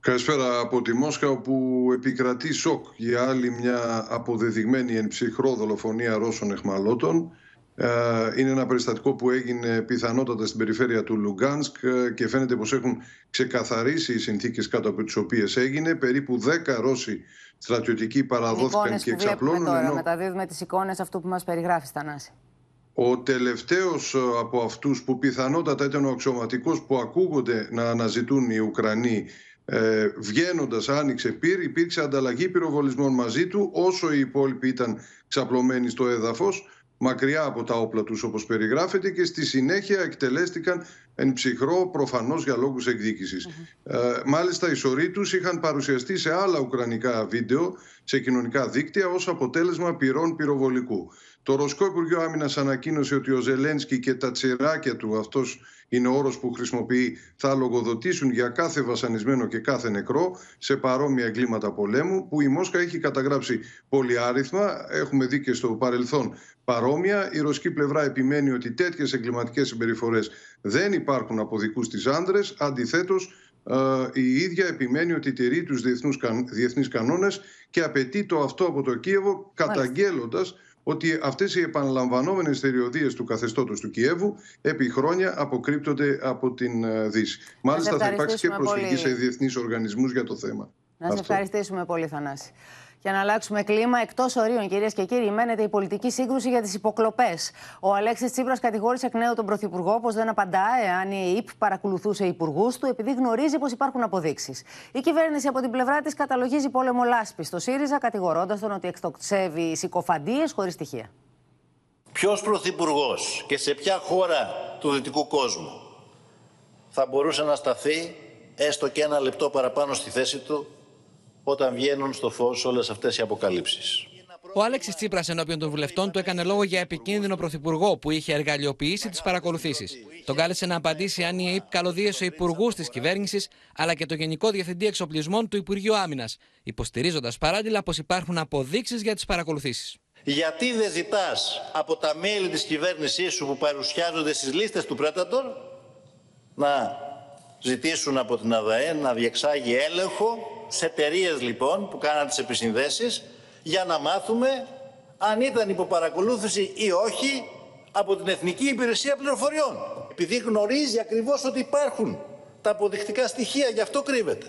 [SPEAKER 40] Καλησπέρα από τη Μόσχα όπου επικρατεί σοκ για άλλη μια αποδεδειγμένη εν ψυχρό δολοφονία Ρώσων εχμαλώτων. Ε, είναι ένα περιστατικό που έγινε πιθανότατα στην περιφέρεια του Λουγκάνσκ ε, και φαίνεται πως έχουν ξεκαθαρίσει οι συνθήκες κάτω από τις οποίες έγινε. Περίπου 10 Ρώσοι στρατιωτικοί παραδόθηκαν και εξαπλώνουν.
[SPEAKER 2] Τώρα, ενώ... Μεταδίδουμε τις εικόνες αυτού που μας περιγράφει Στανάση.
[SPEAKER 40] Ο τελευταίος ε, από αυτούς που πιθανότατα ήταν ο αξιωματικός που ακούγονται να αναζητούν οι Ουκρανοί ε, βγαίνοντας, άνοιξε πυρ, υπήρξε ανταλλαγή πυροβολισμών μαζί του, όσο οι υπόλοιποι ήταν ξαπλωμένοι στο έδαφος, μακριά από τα όπλα τους όπως περιγράφεται, και στη συνέχεια εκτελέστηκαν εν ψυχρό, προφανώς για λόγους Ε, μάλιστα, οι σωροί τους είχαν παρουσιαστεί σε άλλα ουκρανικά βίντεο, σε κοινωνικά δίκτυα, ως αποτέλεσμα πυρών πυροβολικού. Το Ρωσικό Υπουργείο Άμυνας ανακοίνωσε ότι ο Ζελένσκι και τα τσιράκια του, αυτός είναι ο όρος που χρησιμοποιεί, θα λογοδοτήσουν για κάθε βασανισμένο και κάθε νεκρό σε παρόμοια εγκλήματα πολέμου, που η Μόσχα έχει καταγράψει πολυάριθμα. Έχουμε δει και στο παρελθόν παρόμοια. Η ρωσική πλευρά επιμένει ότι τέτοιες εγκληματικές συμπεριφορές δεν υπάρχουν από δικού της άντρες. Αντιθέτως, ε, η ίδια επιμένει ότι τηρεί τους διεθνείς κανόνες και απαιτεί το αυτό από το Κίεβο καταγγέλλοντας ότι αυτές οι επαναλαμβανόμενες θηριωδίες του καθεστώτος του Κιέβου επί χρόνια αποκρύπτονται από την ε, Δύση. Μάλιστα θα υπάρξει και προσφυγή σε διεθνείς οργανισμούς για το θέμα.
[SPEAKER 2] Να σε ευχαριστήσουμε πολύ Θανάση. Για να αλλάξουμε κλίμα, εκτός ορίων, κυρίες και κύριοι, μένεται η πολιτική σύγκρουση για τις υποκλοπές. Ο Αλέξης Τσίπρας κατηγόρησε εκ νέου τον Πρωθυπουργό πως δεν απαντά εάν η ΕΕΠ παρακολουθούσε υπουργούς του, επειδή γνωρίζει πως υπάρχουν αποδείξεις. Η κυβέρνηση από την πλευρά της καταλογίζει πόλεμο λάσπη στο ΣΥΡΙΖΑ, κατηγορώντας τον ότι εκτοξεύει συκοφαντίες χωρίς στοιχεία.
[SPEAKER 41] Ποιος πρωθυπουργός και σε ποια χώρα του δυτικού κόσμου θα μπορούσε να σταθεί έστω και ένα λεπτό παραπάνω στη θέση του όταν βγαίνουν στο φως όλες αυτές οι αποκαλύψεις.
[SPEAKER 42] Ο Άλεξης Τσίπρας ενώπιον των βουλευτών του έκανε λόγο για επικίνδυνο πρωθυπουργό που είχε εργαλειοποιήσει τις παρακολουθήσεις. Τον κάλεσε να απαντήσει αν η ΕΕΠ καλωδίασε υπουργούς της κυβέρνησης αλλά και το Γενικό Διευθυντή Εξοπλισμών του Υπουργείου Άμυνας, υποστηρίζοντας παράλληλα πως υπάρχουν αποδείξεις για τις παρακολουθήσεις.
[SPEAKER 41] Γιατί δεν ζητάς από τα μέλη της κυβέρνησής σου που παρουσιάζονται στις λίστες του Πρέτατορ να ζητήσουν από την ΑΔΑΕ να διεξάγει έλεγχο σε εταιρείες λοιπόν που κάναν τις επισυνδέσεις για να μάθουμε αν ήταν υποπαρακολούθηση ή όχι από την Εθνική Υπηρεσία Πληροφοριών. Επειδή γνωρίζει ακριβώς ότι υπάρχουν τα αποδεικτικά στοιχεία, γι' αυτό κρύβεται.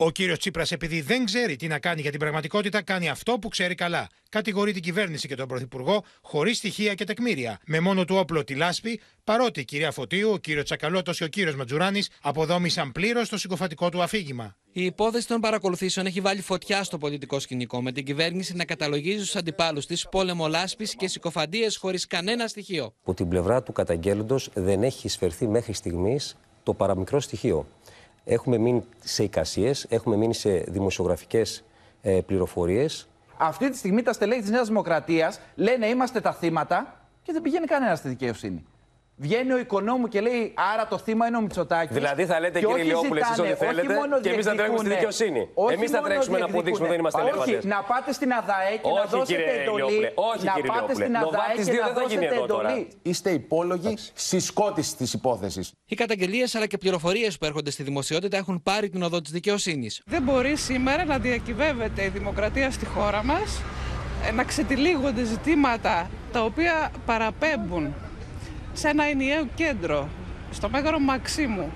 [SPEAKER 33] Ο κύριος Τσίπρας, επειδή δεν ξέρει τι να κάνει για την πραγματικότητα, κάνει αυτό που ξέρει καλά. Κατηγορεί την κυβέρνηση και τον Πρωθυπουργό χωρίς στοιχεία και τεκμήρια. Με μόνο του όπλο τη λάσπη, παρότι η κυρία Φωτίου, ο κύριος Τσακαλώτος και ο κύριος Ματζουράνης αποδόμησαν πλήρως το συκοφατικό του αφήγημα.
[SPEAKER 42] Η υπόθεση των παρακολουθήσεων έχει βάλει φωτιά στο πολιτικό σκηνικό, με την κυβέρνηση να καταλογίζει του αντιπάλους της πόλεμο λάσπης και συκοφαντίες χωρίς κανένα στοιχείο.
[SPEAKER 43] Από την πλευρά του καταγγέλλοντος δεν έχει εισφερθεί μέχρι στιγμής το παραμικρό στοιχείο. Έχουμε μείνει σε εικασίες, έχουμε μείνει σε δημοσιογραφικές ε, πληροφορίες.
[SPEAKER 44] Αυτή τη στιγμή τα στελέχη της Νέας Δημοκρατίας λένε είμαστε τα θύματα και δεν πηγαίνει κανένας στη δικαιοσύνη. Βγαίνει ο οικονόμου και λέει Άρα το θύμα είναι ο Μητσοτάκης.
[SPEAKER 43] Δηλαδή θα λέτε κύριε Λιόπουλε, εσείς ό,τι θέλετε και εμείς θα τρέξουμε στη δικαιοσύνη. Εμείς θα τρέξουμε να αποδείξουμε ότι δεν είμαστε ελεύθεροι.
[SPEAKER 44] Όχι, να πάτε στην ΑΔΑΕ και να δώσετε εντολή.
[SPEAKER 43] Όχι, να
[SPEAKER 44] πάτε στην ΑΔΑΕ και να δώσετε εντολή. Είστε υπόλογοι συσκότηση της υπόθεσης.
[SPEAKER 42] Οι καταγγελίες αλλά και πληροφορίες που έρχονται στη δημοσιότητα έχουν πάρει την οδό της δικαιοσύνης.
[SPEAKER 45] Δεν μπορεί σήμερα να διακυβεύεται η δημοκρατία στη χώρα μας, ε, να ξετυλίγονται ζητήματα τα οποία παραπέμπουν σε ένα ενιαίο κέντρο, στο Μέγαρο Μαξίμου.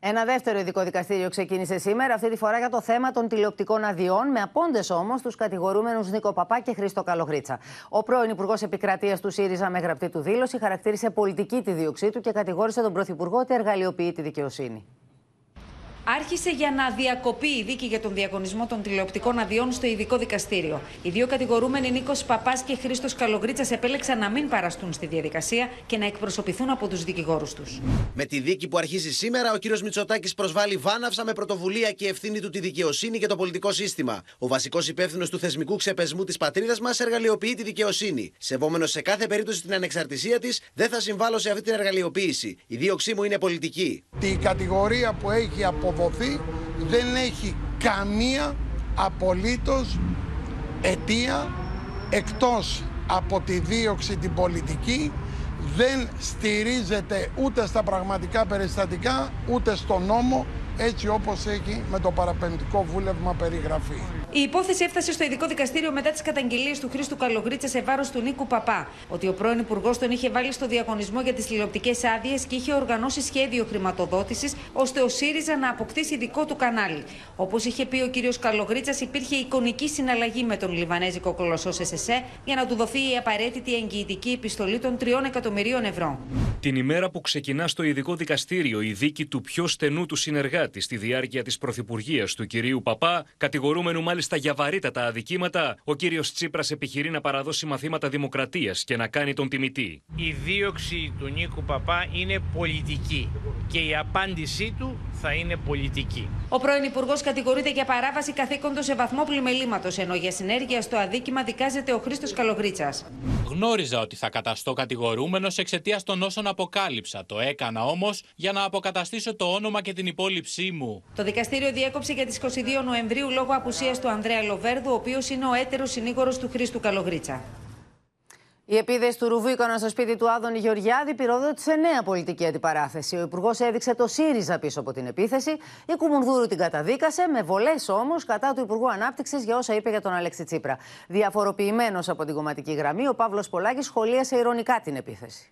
[SPEAKER 2] Ένα δεύτερο ειδικό δικαστήριο ξεκίνησε σήμερα, αυτή τη φορά για το θέμα των τηλεοπτικών αδειών, με απόντες όμως τους κατηγορούμενους Νίκο Παπά και Χρήστο Καλογρίτσα. Ο πρώην Υπουργός Επικρατείας του ΣΥΡΙΖΑ, με γραπτή του δήλωση, χαρακτήρισε πολιτική τη δίωξή του και κατηγόρησε τον Πρωθυπουργό ότι εργαλειοποιεί τη δικαιοσύνη
[SPEAKER 46] άρχισε για να διακοπεί η δίκη για τον διαγωνισμό των τηλεοπτικών αδειών στο ειδικό δικαστήριο. Οι δύο κατηγορούμενοι Νίκος Παπάς και Χρήστος Καλογρίτσας επέλεξαν να μην παραστούν στη διαδικασία και να εκπροσωπηθούν από τους δικηγόρους τους.
[SPEAKER 47] Με τη δίκη που αρχίζει σήμερα, ο κύριος Μητσοτάκης προσβάλλει βάναυσα με πρωτοβουλία και ευθύνη του τη δικαιοσύνη και το πολιτικό σύστημα. Ο βασικός υπεύθυνος του θεσμικού ξεπεσμού της πατρίδας μας εργαλειοποιεί τη δικαιοσύνη. Σεβόμενος σε κάθε περίπτωση την ανεξαρτησία της, δεν θα συμβάλλω σε αυτή την εργαλειοποίηση. Η δίωξή μου είναι πολιτική.
[SPEAKER 48] Την κατηγορία που έχει από δεν έχει καμία απολύτως αιτία εκτός από τη δίωξη την πολιτική δεν στηρίζεται ούτε στα πραγματικά περιστατικά ούτε στο νόμο
[SPEAKER 49] έτσι όπως έχει με το παραπεμπτικό βούλευμα περιγραφή.
[SPEAKER 46] Η υπόθεση έφτασε στο ειδικό δικαστήριο μετά τις καταγγελίες του Χρήστου Καλογρίτσα σε βάρος του Νίκου Παπά. Ότι ο πρώην Υπουργός τον είχε βάλει στο διαγωνισμό για τις τηλεοπτικέ άδειες και είχε οργανώσει σχέδιο χρηματοδότησης ώστε ο ΣΥΡΙΖΑ να αποκτήσει δικό του κανάλι. Όπως είχε πει ο κ. Καλογρίτσας, υπήρχε εικονική συναλλαγή με τον Λιβανέζικο κολοσσό ΣΕΣΕ για να του δοθεί η απαραίτητη εγγυητική επιστολή των 3 εκατομμυρίων ευρώ.
[SPEAKER 1] Την ημέρα που ξεκινά στο ειδικό δικαστήριο η δίκη του πιο στενού του συνεργάτη στη διάρκεια της πρωθυπουργίας του κυρίου Παπά, κατηγορούμενου μάλιστα για βαρύτατα αδικήματα, ο κύριος Τσίπρας επιχειρεί να παραδώσει μαθήματα δημοκρατίας και να κάνει τον τιμητή.
[SPEAKER 50] Η δίωξη του Νίκου Παπά είναι πολιτική και η απάντησή του θα είναι πολιτική.
[SPEAKER 46] Ο πρώην Υπουργός κατηγορείται για παράβαση καθήκοντος σε βαθμό πλημελήματος, ενώ για συνέργεια στο αδίκημα δικάζεται ο Χρήστος Καλογρίτσας.
[SPEAKER 42] Γνώριζα ότι θα καταστώ κατηγορούμενος εξαιτίας των όσων αποκάλυψα. Το έκανα όμως για να αποκαταστήσω το όνομα και την υπόλοιψή μου.
[SPEAKER 46] Το δικαστήριο διέκοψε για τις 22 Νοεμβρίου λόγω απουσίας του Ανδρέα Λοβέρδου, ο οποίος είναι ο έτερος συνήγορος του Χρήστου Καλογρίτσα. Η επίδεση του Ρουβίκονα στο σπίτι του Άδωνη Γεωργιάδη πυροδότησε νέα πολιτική αντιπαράθεση. Ο Υπουργός έδειξε το ΣΥΡΙΖΑ πίσω από την επίθεση. Η Κουμουνδούρου την καταδίκασε, με βολές όμως κατά του Υπουργού Ανάπτυξης για όσα είπε για τον Αλέξη Τσίπρα. Διαφοροποιημένος από την κομματική γραμμή, ο Παύλος Πολάκης σχολίασε ηρωνικά την επίθεση.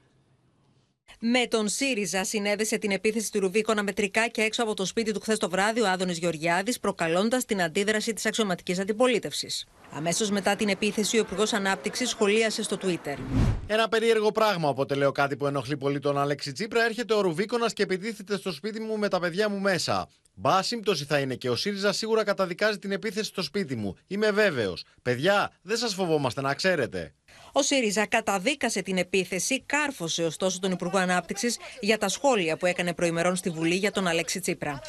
[SPEAKER 51] Με τον ΣΥΡΙΖΑ συνέδεσε την επίθεση του Ρουβίκονα μετρικά και έξω από το σπίτι του χθες το βράδυ ο Άδωνης Γεωργιάδης, προκαλώντας την αντίδραση της αξιωματικής αντιπολίτευσης. Αμέσως μετά την επίθεση, ο Υπουργός Ανάπτυξης σχολίασε στο Twitter.
[SPEAKER 48] Ένα περίεργο πράγμα, όποτε λέω κάτι που ενοχλεί πολύ τον Αλέξη Τσίπρα, έρχεται ο Ρουβίκονας και επιτίθεται στο σπίτι μου με τα παιδιά μου μέσα. Μπα, σύμπτωση θα είναι και ο ΣΥΡΙΖΑ σίγουρα καταδικάζει την επίθεση στο σπίτι μου. Είμαι βέβαιος. Παιδιά, δεν σας φοβόμαστε να ξέρετε.
[SPEAKER 51] Ο ΣΥΡΙΖΑ καταδίκασε την επίθεση, κάρφωσε ωστόσο τον Υπουργό Ανάπτυξης για τα σχόλια που έκανε προημερών στη Βουλή για τον Αλέξη Τσίπρα.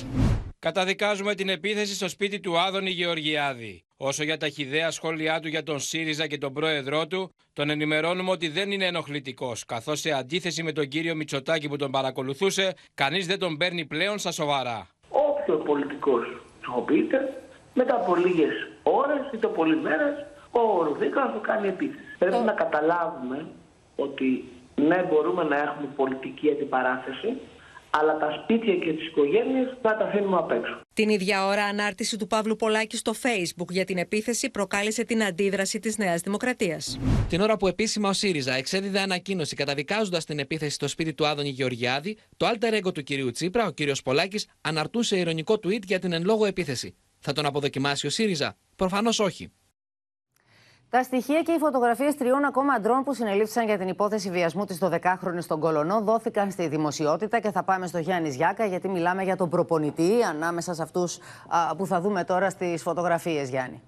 [SPEAKER 42] Καταδικάζουμε την επίθεση στο σπίτι του Άδωνη Γεωργιάδη. Όσο για τα χιδαία σχόλιά του για τον ΣΥΡΙΖΑ και τον πρόεδρό του, τον ενημερώνουμε ότι δεν είναι ενοχλητικός, καθώς σε αντίθεση με τον κύριο Μητσοτάκη που τον παρακολουθούσε, κανείς δεν τον παίρνει πλέον στα σοβαρά.
[SPEAKER 52] Όποιος πολιτικός χρησιμοποιείται, μετά από λίγες ώρες ή το πολύ μέρες, ο Ρουδίκα θα κάνει επίθεση. Πρέπει να καταλάβουμε ότι ναι, μπορούμε να έχουμε πολιτική αντιπαράθεση, αλλά τα σπίτια και τις οικογένειες θα τα αφήνουμε απ' έξω.
[SPEAKER 51] Την ίδια ώρα, ανάρτηση του Παύλου Πολάκη στο Facebook για την επίθεση προκάλεσε την αντίδραση της Νέας Δημοκρατίας.
[SPEAKER 53] Την ώρα που επίσημα ο ΣΥΡΙΖΑ εξέδιδε ανακοίνωση καταδικάζοντας την επίθεση στο σπίτι του Άδωνη Γεωργιάδη, το alter ego του κυρίου Τσίπρα, ο κύριος Πολάκης, αναρτούσε ηρωνικό tweet για την εν λόγω επίθεση. Θα τον αποδοκιμάσει ο ΣΥΡΙΖΑ; Προφανώς όχι.
[SPEAKER 2] Τα στοιχεία και οι φωτογραφίες τριών ακόμα αντρών που συνελήφθησαν για την υπόθεση βιασμού της 12χρονη στον Κολονό δόθηκαν στη δημοσιότητα και θα πάμε στο Γιάννης Γιάκα γιατί μιλάμε για τον προπονητή ανάμεσα σε αυτούς που θα δούμε τώρα στις φωτογραφίες, Γιάννη.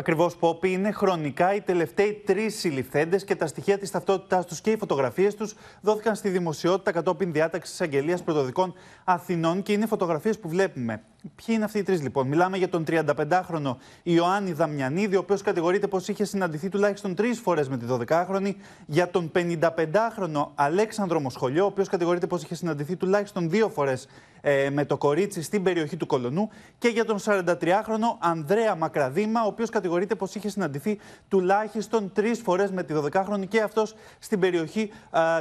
[SPEAKER 11] Ακριβώς, Πόπι, είναι χρονικά οι τελευταίοι τρεις συλληφθέντες και τα στοιχεία της ταυτότητάς τους και οι φωτογραφίες τους δόθηκαν στη δημοσιότητα κατόπιν διάταξης τη Αγγελίας Πρωτοδικών Αθηνών και είναι φωτογραφίες που βλέπουμε. Ποιοι είναι αυτοί οι τρεις, λοιπόν; Μιλάμε για τον 35χρονο Ιωάννη Δαμιανίδη, ο οποίος κατηγορείται πως είχε συναντηθεί τουλάχιστον τρεις φορές με τη 12χρονη. Για τον 55χρονο Αλέξανδρο Μοσχολιό, ο οποίος κατηγορείται πως είχε συναντηθεί τουλάχιστον δύο φορές ε, με το κορίτσι στην περιοχή του Κολονού. Και για τον 43χρονο Ανδρέα Μακραδίμα, ο οποίος κατηγορείται πως είχε συναντηθεί τουλάχιστον τρεις φορές με τη 12χρονη και αυτός στην περιοχή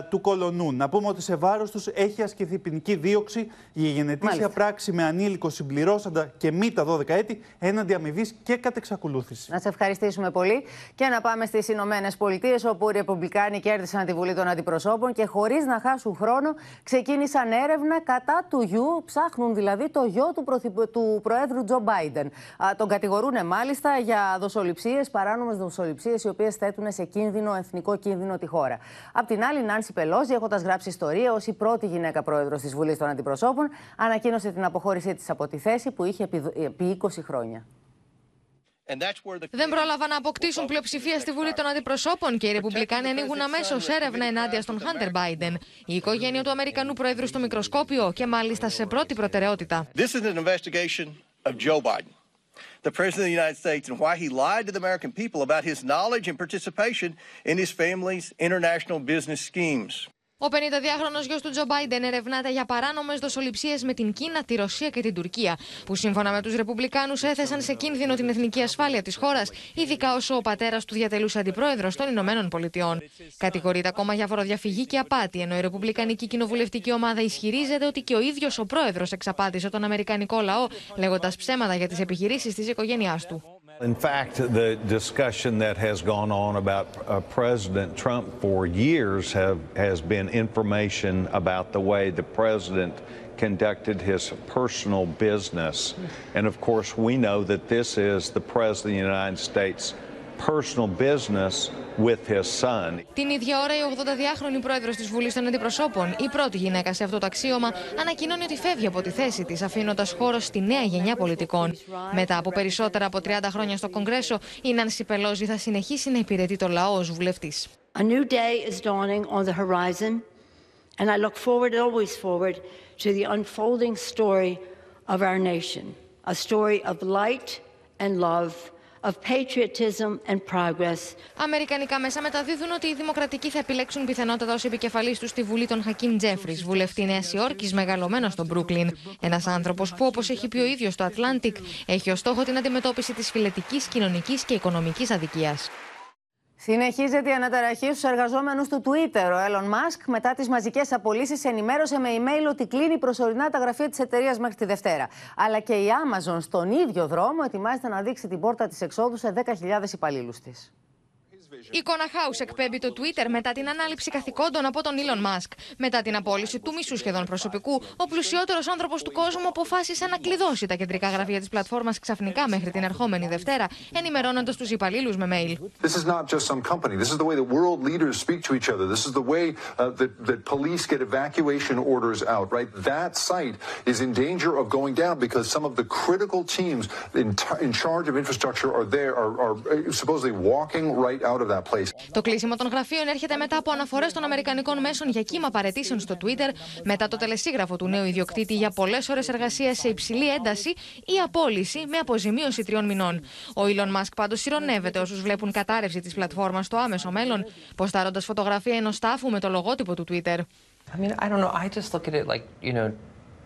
[SPEAKER 11] του Κολονού. Να πούμε ότι σε βάρος τους έχει ασκηθεί ποινική δίωξη για γενετήσια πράξη με ανήλικο συμπληρώσαντα και μη τα 12 έτη έναντι αμοιβής και κατεξακολούθηση.
[SPEAKER 2] Να σε ευχαριστήσουμε πολύ και να πάμε στις Ηνωμένες Πολιτείες, όπου οι Ρεπουμπλικάνοι κέρδισαν τη Βουλή των Αντιπροσώπων και χωρίς να χάσουν χρόνο ξεκίνησαν έρευνα κατά του γιου. Ψάχνουν δηλαδή το γιο του, πρωθυπου... του Προέδρου Τζο Μπάιντεν. Τον κατηγορούν μάλιστα για δοσοληψίες, παράνομες δοσοληψίες, οι οποίες θέτουν σε κίνδυνο, εθνικό κίνδυνο τη χώρα. Απ' την άλλη, Νάνση Πελόζη, έχοντας γράψει ιστορία ως η πρώτη γυναίκα πρόεδρος της Βουλής των Αντιπροσώπων, ανακοίνωσε την αποχώρησή της από τη θέση που είχε επί 20 χρόνια.
[SPEAKER 54] Δεν πρόλαβαν να αποκτήσουν πλειοψηφία στη Βουλή των Αντιπροσώπων και οι Ρεπουμπλικάνοι ανοίγουν αμέσως έρευνα ενάντια στον Χάντερ Μπάιντεν. Η οικογένεια του Αμερικανού Προέδρου στο μικροσκόπιο και μάλιστα σε πρώτη προτεραιότητα.
[SPEAKER 30] the President of the United States and why he lied to the American people about his knowledge and participation in his family's international business schemes.
[SPEAKER 54] Ο 52χρονο γιος του Τζο Μπάιντεν ερευνάται για παράνομες δοσοληψίες με την Κίνα, τη Ρωσία και την Τουρκία, που σύμφωνα με τους Ρεπουμπλικάνους έθεσαν σε κίνδυνο την εθνική ασφάλεια της χώρας, ειδικά όσο ο πατέρας του διατελούσε αντιπρόεδρος των Ηνωμένων Πολιτειών. Κατηγορείται ακόμα για φοροδιαφυγή και απάτη, ενώ η Ρεπουμπλικανική Κοινοβουλευτική Ομάδα ισχυρίζεται ότι και ο ίδιος ο πρόεδρος εξαπάτησε τον Αμερικανικό λαό, λέγοντας ψέματα για τις επιχειρήσεις της οικογένειάς του.
[SPEAKER 30] In fact, the discussion that has gone on about uh, President Trump for years have, has been information about the way the president conducted his personal business. And of course, we know that this is the President of the United States personal business with his son.
[SPEAKER 54] Την ίδια ώρα, η 82χρονη πρόεδρος της Βουλής των Αντιπροσώπων, η πρώτη γυναίκα σε αυτό το αξίωμα, ανακοινώνει ότι φεύγει από τη θέση της, αφήνοντας χώρο στη νέα γενιά πολιτικών. Μετά από περισσότερα από 30 χρόνια στο Κογκρέσο, η Νάνση Πελόζη θα συνεχίσει να υπηρετεί το λαό ως βουλευτής.
[SPEAKER 46] A new day is dawning on the horizon, and I look forward, always forward, to the unfolding story of our nation. A story of light and love, of patriotism and progress.
[SPEAKER 54] Αμερικανικά μέσα μεταδίδουν ότι οι Δημοκρατικοί θα επιλέξουν πιθανότατα ως επικεφαλής τους στη Βουλή τον Χακίμ Τζέφρις, βουλευτή Νέας Υόρκης, μεγαλωμένος στο Μπρούκλιν. Ένας άνθρωπος που, όπως έχει πει ο ίδιος στο Ατλάντικ, έχει ως στόχο την αντιμετώπιση της φυλετικής, κοινωνικής και οικονομικής αδικίας.
[SPEAKER 2] Συνεχίζεται η αναταραχή στους εργαζόμενους του Twitter. Ο Elon Musk, μετά τις μαζικές απολύσεις, ενημέρωσε με email ότι κλείνει προσωρινά τα γραφεία της εταιρείας μέχρι τη Δευτέρα. Αλλά και η Amazon στον ίδιο δρόμο ετοιμάζεται να δείξει την πόρτα της εξόδου σε 10.000 υπαλλήλους της.
[SPEAKER 54] Η Εικόνα House εκπέμπει το Twitter μετά την ανάληψη καθηκόντων από τον Elon Musk. Μετά την απόλυση του μισού σχεδόν προσωπικού, ο πλουσιότερο άνθρωπο του κόσμου αποφάσισε να κλειδώσει τα κεντρικά γραφεία τη πλατφόρμα ξαφνικά μέχρι την ερχόμενη Δευτέρα, ενημερώνοντα του υπαλλήλου με mail.
[SPEAKER 48] This is not just some company. This is the way that world leaders speak to each other. This is the way uh, that, that police get evacuation orders out, right? That site is in danger of going down because some of the critical teams in, in charge of infrastructure are there, are, are supposedly walking right out of that place.
[SPEAKER 54] Το κλείσιμο των γραφείων έρχεται μετά από αναφορές των Αμερικανικών μέσων για κύμα παρετήσεων στο Twitter, μετά το τελεσίγραφο του νέου ιδιοκτήτη για πολλές ώρες εργασίας σε υψηλή ένταση ή απόλυση με αποζημίωση τριών μηνών. Ο Elon Musk πάντως ηρωνεύεται όσους βλέπουν κατάρρευση της πλατφόρμας στο άμεσο μέλλον, ποστάροντας φωτογραφία ενός τάφου με το λογότυπο του Twitter.
[SPEAKER 55] I mean, I don't know. I just look at it like, you know,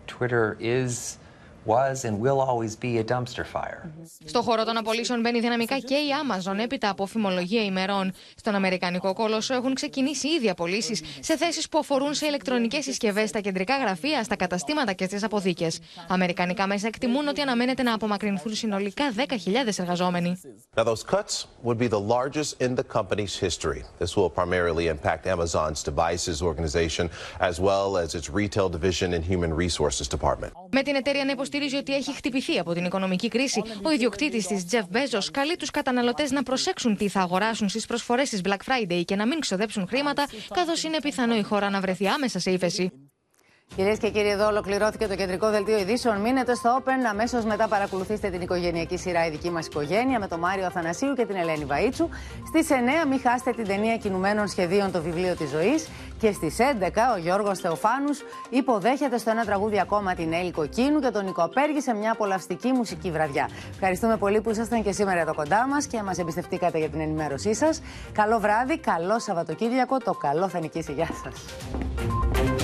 [SPEAKER 55] Twitter is was and will always be a dumpster fire.
[SPEAKER 54] Στο χώρο των απολύσεων μπαίνει δυναμικά και η Amazon έπειτα από φημολογία ημερών. Στον Αμερικανικό κόλωσο έχουν ξεκινήσει ήδη απολύσεις σε θέσεις που αφορούν σε ηλεκτρονικές συσκευές, στα κεντρικά γραφεία, στα καταστήματα και στις αποθήκες. Αμερικανικά μέσα εκτιμούν ότι αναμένεται να απομακρυνθούν συνολικά 10.000 εργαζόμενοι.
[SPEAKER 56] Now, those cuts would be the largest in the company's history. This will primarily impact Amazon's devices organization as well as its retail division and human resources department.
[SPEAKER 54] Με την εταιρεία να υποστηρίζει ότι έχει χτυπηθεί από την οικονομική κρίση, ο ιδιοκτήτης της Jeff Bezos καλεί τους καταναλωτές να προσέξουν τι θα αγοράσουν στις προσφορές της Black Friday και να μην ξοδέψουν χρήματα, καθώς είναι πιθανό η χώρα να βρεθεί άμεσα σε ύφεση.
[SPEAKER 2] Κυρίες και κύριοι, εδώ ολοκληρώθηκε το κεντρικό δελτίο ειδήσεων. Μείνετε στο Open. Αμέσως μετά παρακολουθήστε την οικογενειακή σειρά Η δική μας οικογένεια με τον Μάριο Αθανασίου και την Ελένη Βαΐτσου. Στις 9 μην χάσετε την ταινία κινουμένων σχεδίων Το βιβλίο της ζωής. Και στις 11 ο Γιώργος Θεοφάνους υποδέχεται στο ένα τραγούδι ακόμα την Έλλη Κοκκίνου και τον Νικό Πέργη σε μια απολαυστική μουσική βραδιά. Ευχαριστούμε πολύ που ήσασταν και σήμερα εδώ κοντά μας και μας εμπιστευτήκατε για την ενημέρωσή σας. Καλό βράδυ, καλό Σαββατοκύριακο. Το καλό θα νικήσει. Γεια σας.